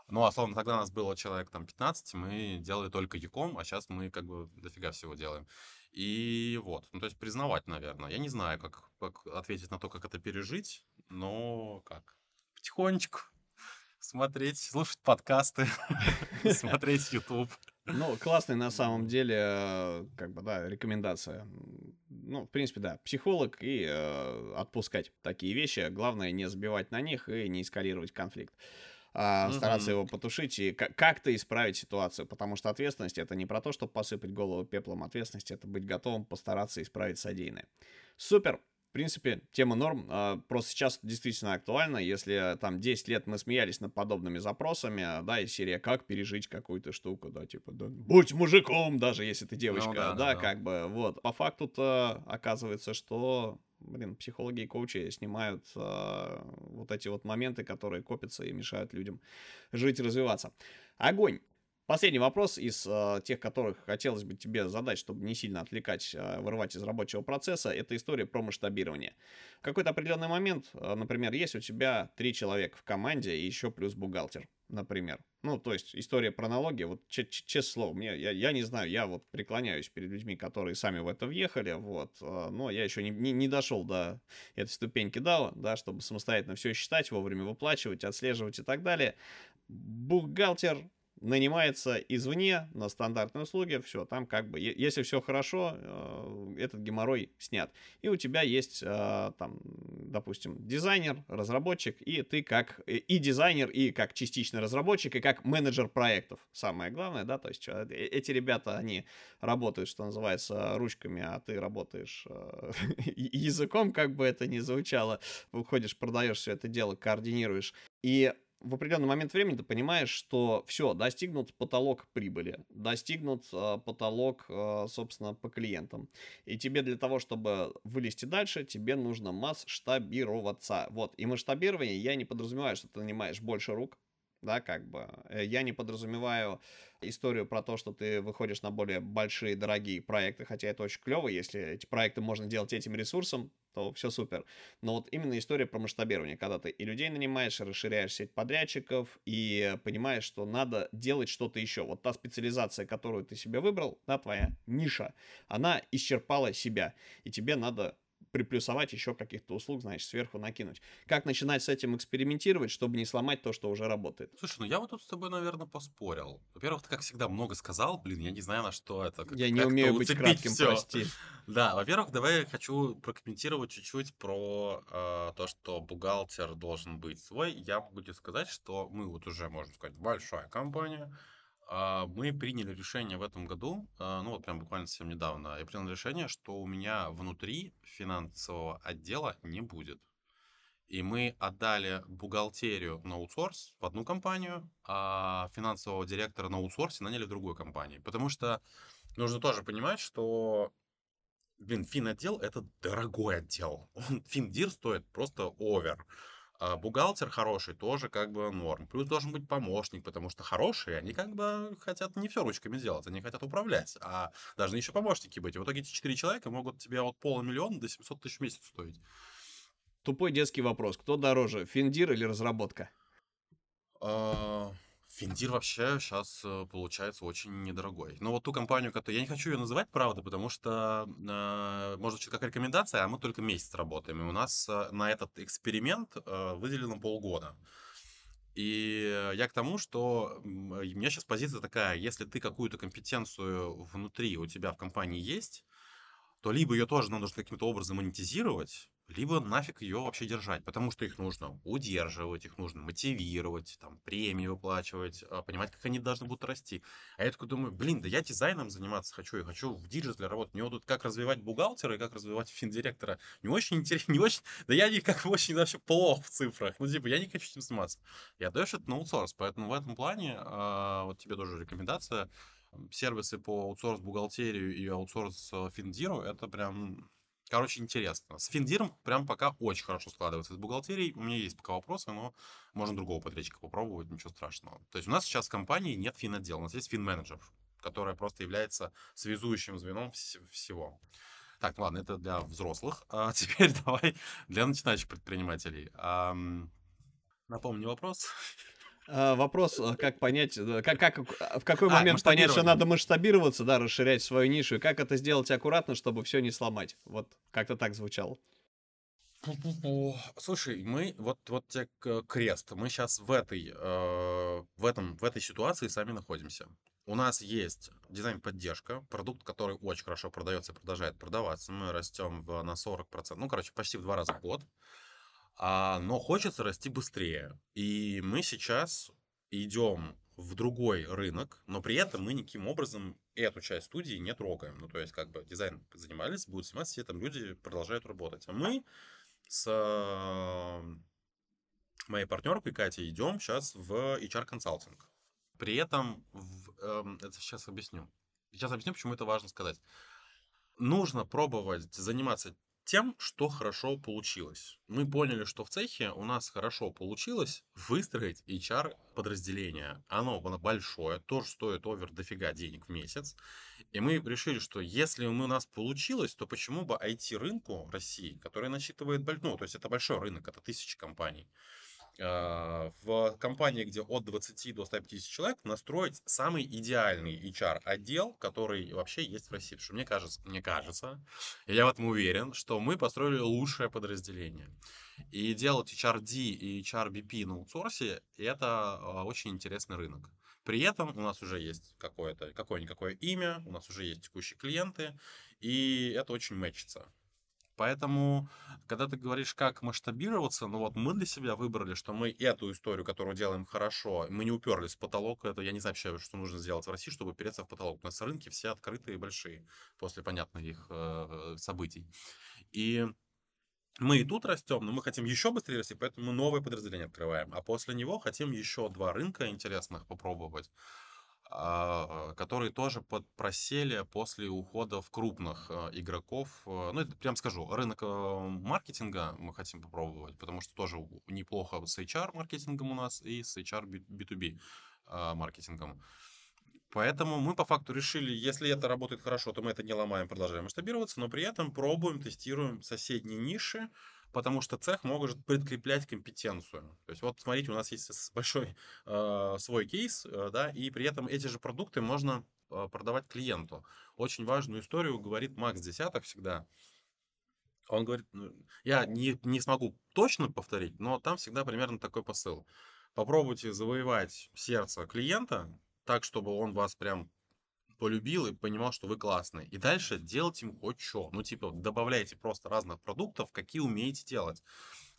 Ну, а словно тогда нас было человек там 15, мы делали только Яком, а сейчас мы как бы дофига всего делаем. И вот, ну, то есть признавать, наверное. Я не знаю, как, как ответить на то, как это пережить, но как? Потихонечку смотреть, слушать подкасты, смотреть YouTube. Ну, классная на самом деле, э, как бы, да, рекомендация. Ну, в принципе, да, психолог и э, отпускать такие вещи. Главное не забивать на них и не эскалировать конфликт. А, стараться его потушить и как-то исправить ситуацию, потому что ответственность это не про то, чтобы посыпать голову пеплом, ответственность это быть готовым постараться исправить содеянное. Супер! В принципе, тема норм. А, просто сейчас действительно актуальна. Если там 10 лет мы смеялись над подобными запросами, а, да, и серия «Как пережить какую-то штуку», да, типа, да, «Будь мужиком», даже если ты девочка, ну, да, да, да, как бы, вот. По факту-то оказывается, что блин, психологи и коучи снимают э, вот эти вот моменты, которые копятся и мешают людям жить и развиваться. Огонь! Последний вопрос из э, тех, которых хотелось бы тебе задать, чтобы не сильно отвлекать, э, вырывать из рабочего процесса, это история про масштабирование. В какой-то определенный момент, э, например, есть у тебя три человека в команде и еще плюс бухгалтер, например. Ну, то есть история про налоги, вот честное слово, мне, я, я не знаю, я вот преклоняюсь перед людьми, которые сами в это въехали, вот, э, но я еще не, не, не дошел до этой ступеньки DAO, да, чтобы самостоятельно все считать, вовремя выплачивать, отслеживать и так далее. Бухгалтер нанимается извне на стандартные услуги, все, там как бы, если все хорошо, э, этот геморрой снят. И у тебя есть, э, там, допустим, дизайнер, разработчик, и ты как и дизайнер, и как частичный разработчик, и как менеджер проектов. Самое главное, да, то есть э, эти ребята, они работают, что называется, ручками, а ты работаешь языком, как бы это ни звучало, выходишь, продаешь все это дело, координируешь. И в определенный момент времени ты понимаешь, что все, достигнут потолок прибыли, достигнут э, потолок, э, собственно, по клиентам. И тебе для того, чтобы вылезти дальше, тебе нужно масштабироваться. Вот, и масштабирование я не подразумеваю, что ты нанимаешь больше рук, да, как бы. Э, я не подразумеваю историю про то, что ты выходишь на более большие, дорогие проекты, хотя это очень клево, если эти проекты можно делать этим ресурсом, то все супер. Но вот именно история про масштабирование, когда ты и людей нанимаешь, и расширяешь сеть подрядчиков, и понимаешь, что надо делать что-то еще. Вот та специализация, которую ты себе выбрал, да, твоя ниша, она исчерпала себя, и тебе надо приплюсовать еще каких-то услуг, значит, сверху накинуть. Как начинать с этим экспериментировать, чтобы не сломать то, что уже работает? Слушай, ну я вот тут с тобой, наверное, поспорил. Во-первых, ты, как всегда, много сказал. Блин, я не знаю, на что это. Как, я не умею быть кратким, всё. прости. Да, во-первых, давай я хочу прокомментировать чуть-чуть про э, то, что бухгалтер должен быть свой. Я могу тебе сказать, что мы вот уже, можно сказать, большая компания, мы приняли решение в этом году, а, ну вот прям буквально совсем недавно, я принял решение, что у меня внутри финансового отдела не будет. И мы отдали бухгалтерию на аутсорс в одну компанию, а финансового директора на аутсорсе наняли в другую компанию. Потому что нужно тоже понимать, что блин, фин-отдел — это дорогой отдел. Финдир стоит просто овер. А бухгалтер хороший тоже как бы норм. Плюс должен быть помощник, потому что хорошие, они как бы хотят не все ручками делать, они хотят управлять, а должны еще помощники быть. И в итоге эти четыре человека могут тебе от полумиллиона до 700 тысяч в месяц стоить. Тупой детский вопрос. Кто дороже, финдир или разработка? Финдир вообще сейчас э, получается очень недорогой. Но вот ту компанию, которую я не хочу ее называть, правда, потому что э, может как рекомендация, а мы только месяц работаем. И у нас э, на этот эксперимент э, выделено полгода. И я к тому, что у меня сейчас позиция такая, если ты какую-то компетенцию внутри у тебя в компании есть, то либо ее тоже надо каким-то образом монетизировать, либо нафиг ее вообще держать, потому что их нужно удерживать, их нужно мотивировать, там, премии выплачивать, а, понимать, как они должны будут расти. А я такой думаю, блин, да я дизайном заниматься хочу, я хочу в диджитале работать. Мне вот тут как развивать бухгалтера и как развивать финдиректора не очень интересно, не очень, да я не как очень вообще плохо в цифрах. Ну, типа, я не хочу этим заниматься. Я отдаешь это на аутсорс, поэтому в этом плане, а, вот тебе тоже рекомендация, сервисы по аутсорс бухгалтерию и аутсорс э, финдиру, это прям Короче, интересно. С Финдиром прям пока очень хорошо складывается. С бухгалтерией у меня есть пока вопросы, но можно другого подрядчика попробовать, ничего страшного. То есть у нас сейчас в компании нет фин-отдела, у нас есть фин-менеджер. которая просто является связующим звеном вс- всего. Так, ладно, это для взрослых. А теперь давай для начинающих предпринимателей. А, напомни вопрос. А, вопрос, а, как понять, как, как, в какой а, момент понять, что надо масштабироваться, да, расширять свою нишу, и как это сделать аккуратно, чтобы все не сломать. Вот как-то так звучало. Слушай, мы вот вот тебе крест. Мы сейчас в этой э, в этом в этой ситуации сами находимся. У нас есть дизайн-поддержка, продукт, который очень хорошо продается и продолжает продаваться. Мы растем в, на 40%, ну, короче, почти в два раза в год. А, но хочется расти быстрее. И мы сейчас идем в другой рынок, но при этом мы никаким образом эту часть студии не трогаем. Ну, то есть, как бы дизайн занимались, будут сниматься, все там люди продолжают работать. А мы с моей партнеркой Катей идем сейчас в HR-консалтинг. При этом, в, эм, это сейчас объясню. Сейчас объясню, почему это важно сказать. Нужно пробовать заниматься тем, что хорошо получилось. Мы поняли, что в цехе у нас хорошо получилось выстроить HR-подразделение. Оно большое, тоже стоит овер дофига денег в месяц. И мы решили, что если у нас получилось, то почему бы IT-рынку России, который насчитывает, ну, то есть это большой рынок, это тысячи компаний, в компании, где от 20 до 150 человек, настроить самый идеальный HR-отдел, который вообще есть в России. Потому что мне кажется, мне кажется, и я в этом уверен, что мы построили лучшее подразделение. И делать HRD и HRBP на аутсорсе – это а, очень интересный рынок. При этом у нас уже есть какое-то, какое-никакое имя, у нас уже есть текущие клиенты, и это очень мэчится. Поэтому, когда ты говоришь, как масштабироваться, ну вот мы для себя выбрали, что мы эту историю, которую делаем хорошо, мы не уперлись в потолок, это я не знаю вообще, что нужно сделать в России, чтобы упереться в потолок. У нас рынки все открытые и большие после понятных их э, событий. И мы и тут растем, но мы хотим еще быстрее расти, поэтому мы новое подразделение открываем. А после него хотим еще два рынка интересных попробовать. А, которые тоже просели после уходов крупных а, игроков. А, ну, это прям скажу, рынок маркетинга мы хотим попробовать, потому что тоже неплохо с HR-маркетингом у нас и с HR B2B маркетингом. Поэтому мы по факту решили, если это работает хорошо, то мы это не ломаем, продолжаем масштабироваться, но при этом пробуем, тестируем соседние ниши, потому что цех может предкреплять компетенцию. То есть вот смотрите, у нас есть большой э, свой кейс, э, да, и при этом эти же продукты можно э, продавать клиенту. Очень важную историю говорит Макс Десяток всегда. Он говорит, я не, не смогу точно повторить, но там всегда примерно такой посыл. Попробуйте завоевать сердце клиента так, чтобы он вас прям полюбил и понимал, что вы классный. И дальше делать им хоть что. Ну, типа, добавляйте просто разных продуктов, какие умеете делать.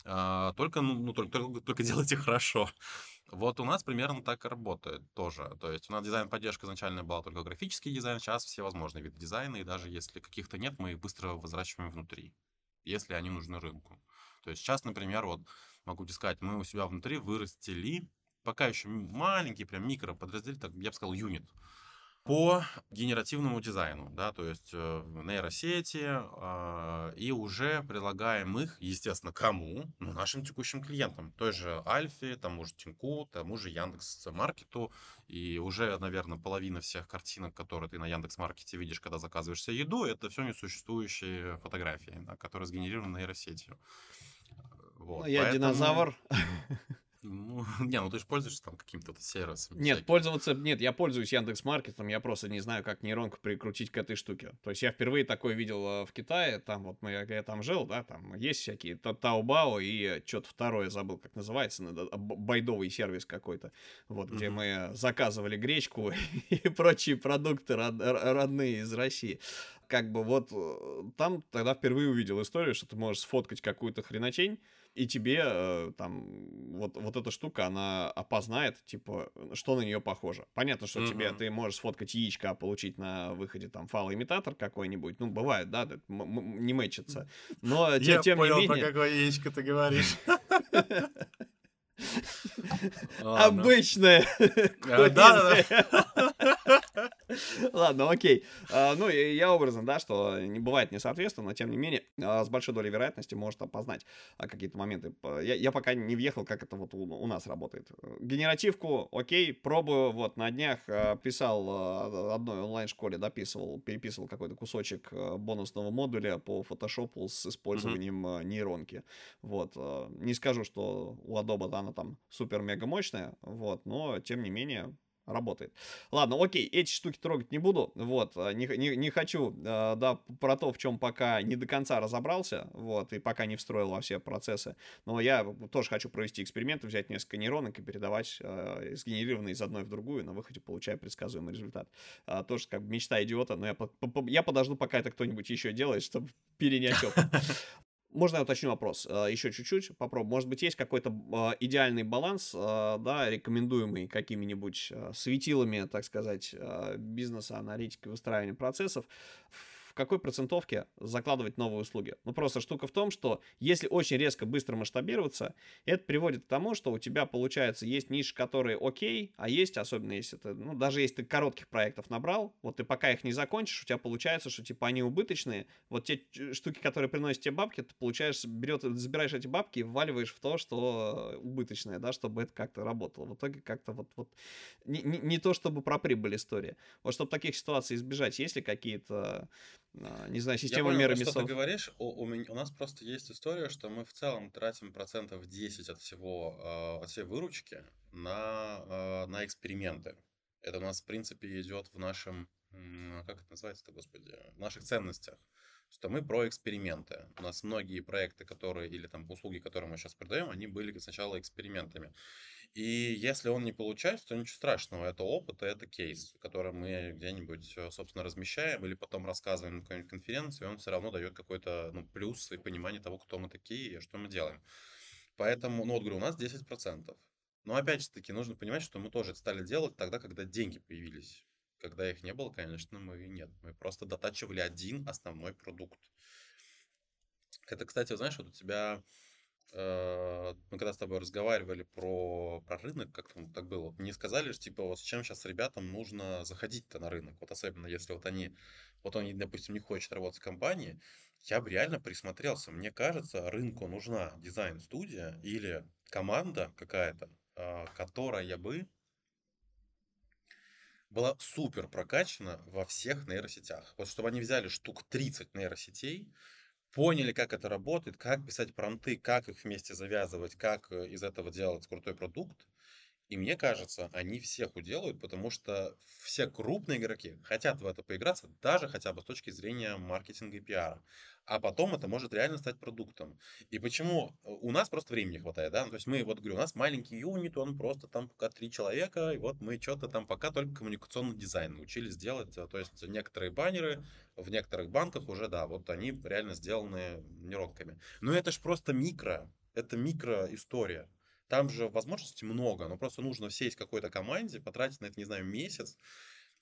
А, только, ну, ну только, только, только делайте хорошо. Вот у нас примерно так работает тоже. То есть у нас дизайн-поддержка изначально была только графический дизайн, сейчас все возможные виды дизайна, и даже если каких-то нет, мы их быстро возвращаем внутри, если они нужны рынку. То есть сейчас, например, вот могу тебе сказать, мы у себя внутри вырастили пока еще маленький, прям микро подразделение, так, я бы сказал, юнит по генеративному дизайну, да, то есть э, нейросети, э, и уже предлагаем их, естественно, кому? Ну, нашим текущим клиентам, той же Альфе, тому же Тиньку, тому же Яндекс Маркету, и уже, наверное, половина всех картинок, которые ты на Яндекс Маркете видишь, когда заказываешь себе еду, это все несуществующие фотографии, да, которые сгенерированы нейросетью. Вот, ну, я поэтому... динозавр. Ну, не, ну ты же пользуешься там каким-то сервисом. Нет, всяким. пользоваться... Нет, я пользуюсь Яндекс Маркетом, я просто не знаю, как нейронку прикрутить к этой штуке. То есть я впервые такое видел э, в Китае, там вот мы, я там жил, да, там есть всякие Таобао и что-то второе забыл, как называется, байдовый сервис какой-то, вот, где mm-hmm. мы заказывали гречку и прочие продукты родные из России как бы вот э, там тогда впервые увидел историю, что ты можешь сфоткать какую-то хреночень, и тебе э, там вот, вот эта штука, она опознает, типа, что на нее похоже. Понятно, что mm-hmm. тебе ты можешь сфоткать яичко, а получить на выходе там фалоимитатор какой-нибудь. Ну, бывает, да, не мэчится. Но Я тем понял, не менее... про какое яичко ты говоришь. Обычное. Да, да, Ладно, окей. А, ну, я образно, да, что не бывает несоответственно, но тем не менее, а, с большой долей вероятности может опознать а, какие-то моменты. Я, я пока не въехал, как это вот у, у нас работает. Генеративку, окей, пробую. Вот на днях писал одной онлайн-школе, дописывал, переписывал какой-то кусочек бонусного модуля по фотошопу с использованием mm-hmm. нейронки. Вот. Не скажу, что у Adobe она там супер-мега мощная, вот, но тем не менее работает. Ладно, окей, эти штуки трогать не буду, вот, а, не, не, не хочу, э, да, про то, в чем пока не до конца разобрался, вот, и пока не встроил во все процессы, но я тоже хочу провести эксперименты, взять несколько нейронок и передавать э, сгенерированные из одной в другую, на выходе получая предсказуемый результат. Э, тоже как мечта идиота, но я, по, по, я подожду, пока это кто-нибудь еще делает, чтобы перенять опыт. Можно я уточню вопрос э, еще чуть-чуть? Попробуем. Может быть, есть какой-то э, идеальный баланс, э, да, рекомендуемый какими-нибудь светилами, так сказать, бизнеса, аналитики, выстраивания процессов, в какой процентовке закладывать новые услуги. Ну, просто штука в том, что если очень резко, быстро масштабироваться, это приводит к тому, что у тебя, получается, есть ниши, которые окей, а есть, особенно если ты, ну, даже если ты коротких проектов набрал, вот ты пока их не закончишь, у тебя получается, что, типа, они убыточные, вот те штуки, которые приносят тебе бабки, ты получаешь, берет, забираешь эти бабки и вваливаешь в то, что убыточное, да, чтобы это как-то работало. В итоге как-то вот, вот не, не, не то, чтобы про прибыль история. Вот чтобы таких ситуаций избежать, есть ли какие-то не знаю, система меры что ты говоришь, у, у, меня, у нас просто есть история, что мы в целом тратим процентов 10 от всего, э, от всей выручки на, э, на эксперименты. Это у нас, в принципе, идет в нашем, как это называется-то, господи, в наших ценностях что мы про эксперименты. У нас многие проекты, которые, или там услуги, которые мы сейчас продаем, они были сначала экспериментами. И если он не получается, то ничего страшного. Это опыт, это кейс, который мы где-нибудь, э, собственно, размещаем или потом рассказываем на какой-нибудь конференции, он все равно дает какой-то ну, плюс и понимание того, кто мы такие и что мы делаем. Поэтому, ну вот говорю, у нас 10%. Но опять же таки, нужно понимать, что мы тоже это стали делать тогда, когда деньги появились. Когда их не было, конечно, мы и нет. Мы просто дотачивали один основной продукт. Это, кстати, знаешь, вот у тебя мы когда с тобой разговаривали про, про рынок, как там так было, мне сказали, что типа вот с чем сейчас ребятам нужно заходить-то на рынок, вот особенно если вот они, вот они, допустим, не хочет работать в компании, я бы реально присмотрелся. Мне кажется, рынку нужна дизайн-студия или команда какая-то, а, которая бы была супер прокачана во всех нейросетях. Вот чтобы они взяли штук 30 нейросетей, поняли, как это работает, как писать промты, как их вместе завязывать, как э, из этого делать крутой продукт. И мне кажется, они всех уделают, потому что все крупные игроки хотят в это поиграться, даже хотя бы с точки зрения маркетинга и пиара а потом это может реально стать продуктом. И почему у нас просто времени хватает, да? Ну, то есть мы, вот говорю, у нас маленький юнит, он просто там пока три человека, и вот мы что-то там пока только коммуникационный дизайн научились делать. То есть некоторые баннеры в некоторых банках уже, да, вот они реально сделаны нейронками. Но это же просто микро, это микро история. Там же возможностей много, но просто нужно сесть какой-то команде, потратить на это, не знаю, месяц,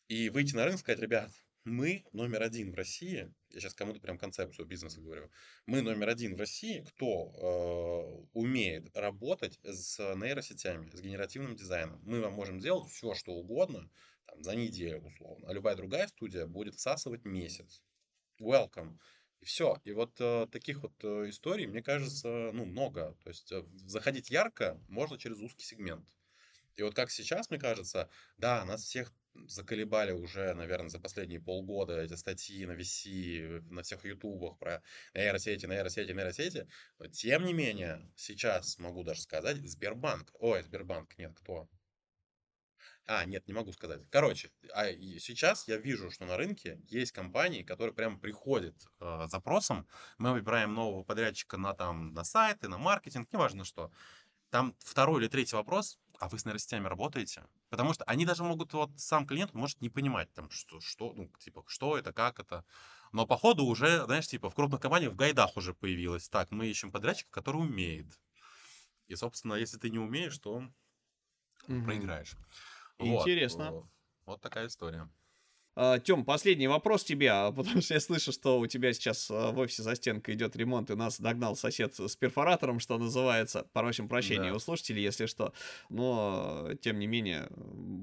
и выйти на рынок и сказать, ребят, мы номер один в России, я сейчас кому-то прям концепцию бизнеса говорю, мы номер один в России, кто э, умеет работать с нейросетями, с генеративным дизайном. Мы вам можем делать все, что угодно, там, за неделю условно, а любая другая студия будет всасывать месяц. Welcome. И все. И вот э, таких вот э, историй, мне кажется, ну, много. То есть э, заходить ярко можно через узкий сегмент. И вот как сейчас, мне кажется, да, нас всех заколебали уже, наверное, за последние полгода эти статьи на VC, на всех ютубах про нейросети, нейросети, нейросети. Но тем не менее, сейчас могу даже сказать, Сбербанк, ой, Сбербанк, нет, кто? А, нет, не могу сказать. Короче, а сейчас я вижу, что на рынке есть компании, которые прям приходят э, запросом. Мы выбираем нового подрядчика на, там, на сайты, на маркетинг, неважно что. Там второй или третий вопрос, а вы с нейросетями работаете? Потому что они даже могут, вот сам клиент может не понимать, там, что, что, ну, типа, что это, как это. Но по ходу уже, знаешь, типа, в крупных компаниях в гайдах уже появилось. Так, мы ищем подрядчика, который умеет. И, собственно, если ты не умеешь, то угу. проиграешь. Интересно. Вот, вот такая история. А, Тем, последний вопрос тебе, а, потому что я слышу, что у тебя сейчас а, в офисе за стенкой идет ремонт, и нас догнал сосед с перфоратором, что называется. Просим прощения Да. у слушателей, если что. Но, тем не менее,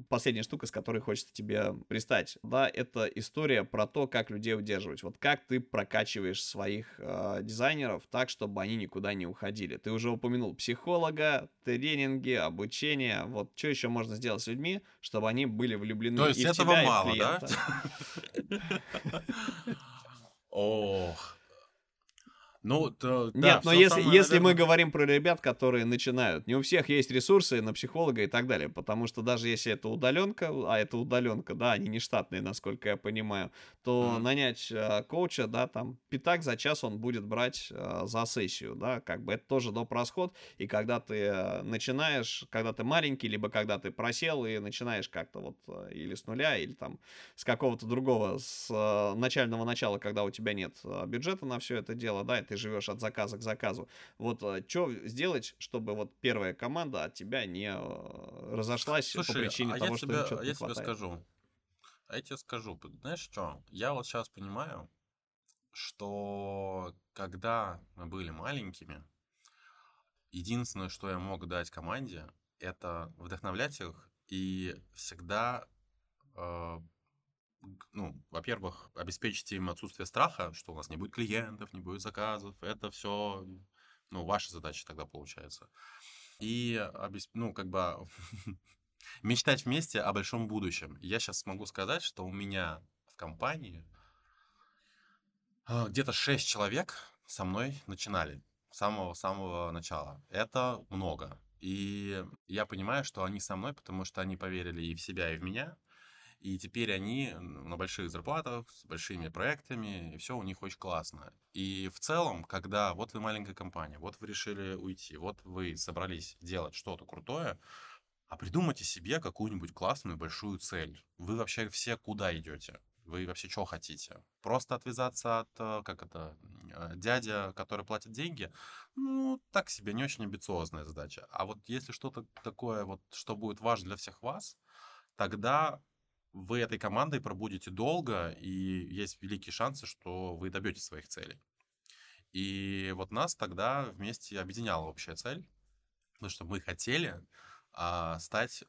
последняя штука, с которой хочется тебе пристать, да, это история про то, как людей удерживать. Вот как ты прокачиваешь своих э, дизайнеров так, чтобы они никуда не уходили. Ты уже упомянул психолога, тренинги, обучение. Вот что еще можно сделать с людьми, чтобы они были влюблены То есть и в этого тебя, и в мало, да? клиента? Ну, то, да, Нет, но если, самое, если мы наверное, говорим про ребят, которые начинают, не у всех есть ресурсы на психолога и так далее, потому что даже если это удаленка, а это удаленка, да, они не штатные, насколько я понимаю, то Мгм. нанять э, коуча, да, там, пятак за час он будет брать э, за сессию, да, как бы это тоже доп. расход, и когда ты э, начинаешь, когда ты маленький, либо когда ты просел и начинаешь как-то вот э, или с нуля, или там с какого-то другого, с э, начального начала, когда у тебя нет э, бюджета на все это дело, да, и ты живешь от заказа к заказу. Вот что сделать, чтобы вот первая команда от тебя не э, разошлась по Слушай, причине а того, я что тебе, что-то а я тебе хватает? скажу. А я тебе скажу. Знаешь что? Я вот сейчас понимаю, что когда мы были маленькими, единственное, что я мог дать команде, это вдохновлять их и всегда, э, ну, во-первых, обеспечить им отсутствие страха, что у нас не будет клиентов, не будет заказов. Это все, ну, ваша задача тогда получается. И, обес- ну, как бы мечтать вместе о большом будущем. Я сейчас могу сказать, что у меня в компании а, где-то 6 человек со мной начинали с самого-самого начала. Это много. И я понимаю, что они со мной, потому что они поверили и в себя, и в меня. И теперь они на больших зарплатах, с большими проектами, и все у них очень классно. И в целом, когда вот вы маленькая компания, вот вы решили уйти, вот вы собрались делать что-то крутое, а придумайте себе какую-нибудь классную большую цель. Вы вообще все куда идете? Вы вообще что хотите? Просто отвязаться от, э, как это, э, дядя, который платит деньги? Ну, так себе, не очень амбициозная задача. А вот если что-то такое, вот, что будет важно для всех вас, тогда вы этой командой пробудете долго, и есть великие шансы, что вы добьетесь своих целей. И вот нас тогда вместе объединяла общая цель, потому что мы хотели а, стать,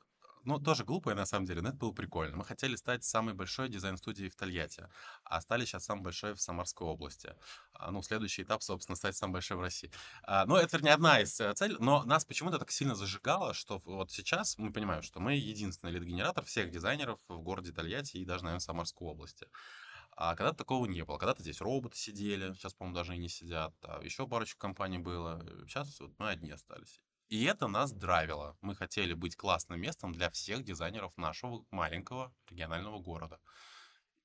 ну, тоже глупое на самом деле, но это было прикольно. Мы хотели стать самой большой дизайн-студией в Тольятти, а стали сейчас самой большой в Самарской области. А, ну, следующий этап, собственно, стать самой большой в России. А, ну, это не одна из э, целей, но нас почему-то так сильно зажигало, что вот сейчас мы понимаем, что мы единственный лид-генератор всех дизайнеров в городе Тольятти и даже, наверное, Самарской области. А когда-то такого не было. Когда-то здесь роботы сидели, сейчас, по-моему, даже и не сидят. А еще парочку компаний было. Сейчас вот мы одни остались. И это нас драйвило. Мы хотели быть классным местом для всех дизайнеров нашего маленького регионального города.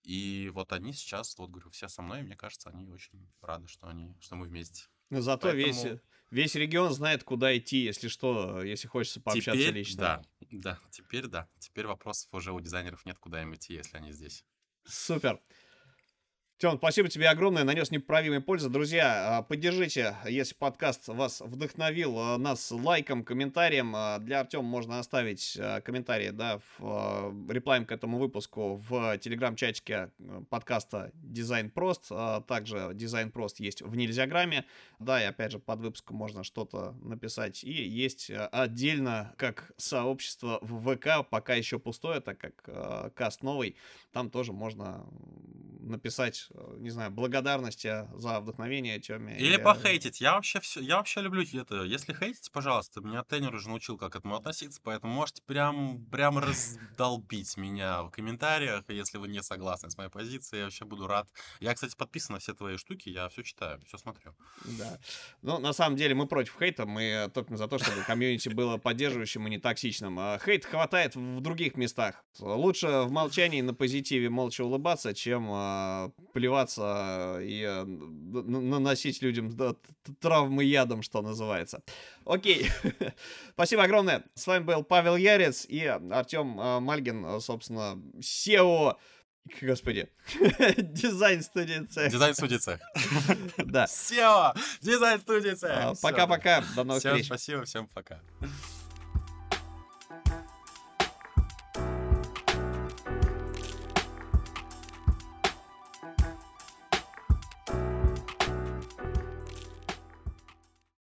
И вот они сейчас, вот говорю, все со мной, и мне кажется, они очень рады, что, они, что мы вместе. Но зато весь, Поэтому- весь регион знает, куда идти, если что, если хочется пообщаться теперь, лично. да, да, теперь да. Теперь вопросов уже у дизайнеров нет, куда им идти, если они здесь. Супер. Тём, спасибо тебе огромное, нанес непоправимой пользы. Друзья, а, поддержите, если подкаст вас вдохновил, а, нас лайком, комментарием. А, Для Артема можно оставить комментарий, да, в, реплаем к этому выпуску в телеграм-чатике подкаста Дизайн Прост. Также Дизайн Прост есть в Нельзяграме. Да, и опять же под выпуском можно что-то написать. И есть отдельно, как сообщество в ВК, пока еще пустое, так как каст новый. Там тоже можно написать, не знаю, благодарности за вдохновение Тёме. Или похейтить. Я вообще все, я вообще люблю это. Если хейтить, пожалуйста, меня тренер уже научил, как к этому относиться, поэтому можете прям, прям раздолбить меня в комментариях, если вы не согласны с моей позицией. Я вообще буду рад. Я, кстати, подписан на все твои штуки, я все читаю, все смотрю. Да. Ну, на самом деле, мы против хейта, мы топим за то, чтобы комьюнити было поддерживающим и не токсичным. А Хейт хватает в других местах. Лучше в молчании на позитиве молча улыбаться, чем а, плеваться и н- наносить людям травмы ядом, что называется. Окей. Спасибо огромное. С вами был Павел Ярец и Артем а, Мальгин, собственно, SEO Господи. Дизайн студии цех. Дизайн студии цех. Да. Все! Дизайн студии цех! А. Пока-пока. До новых Всем встреч. спасибо, всем пока.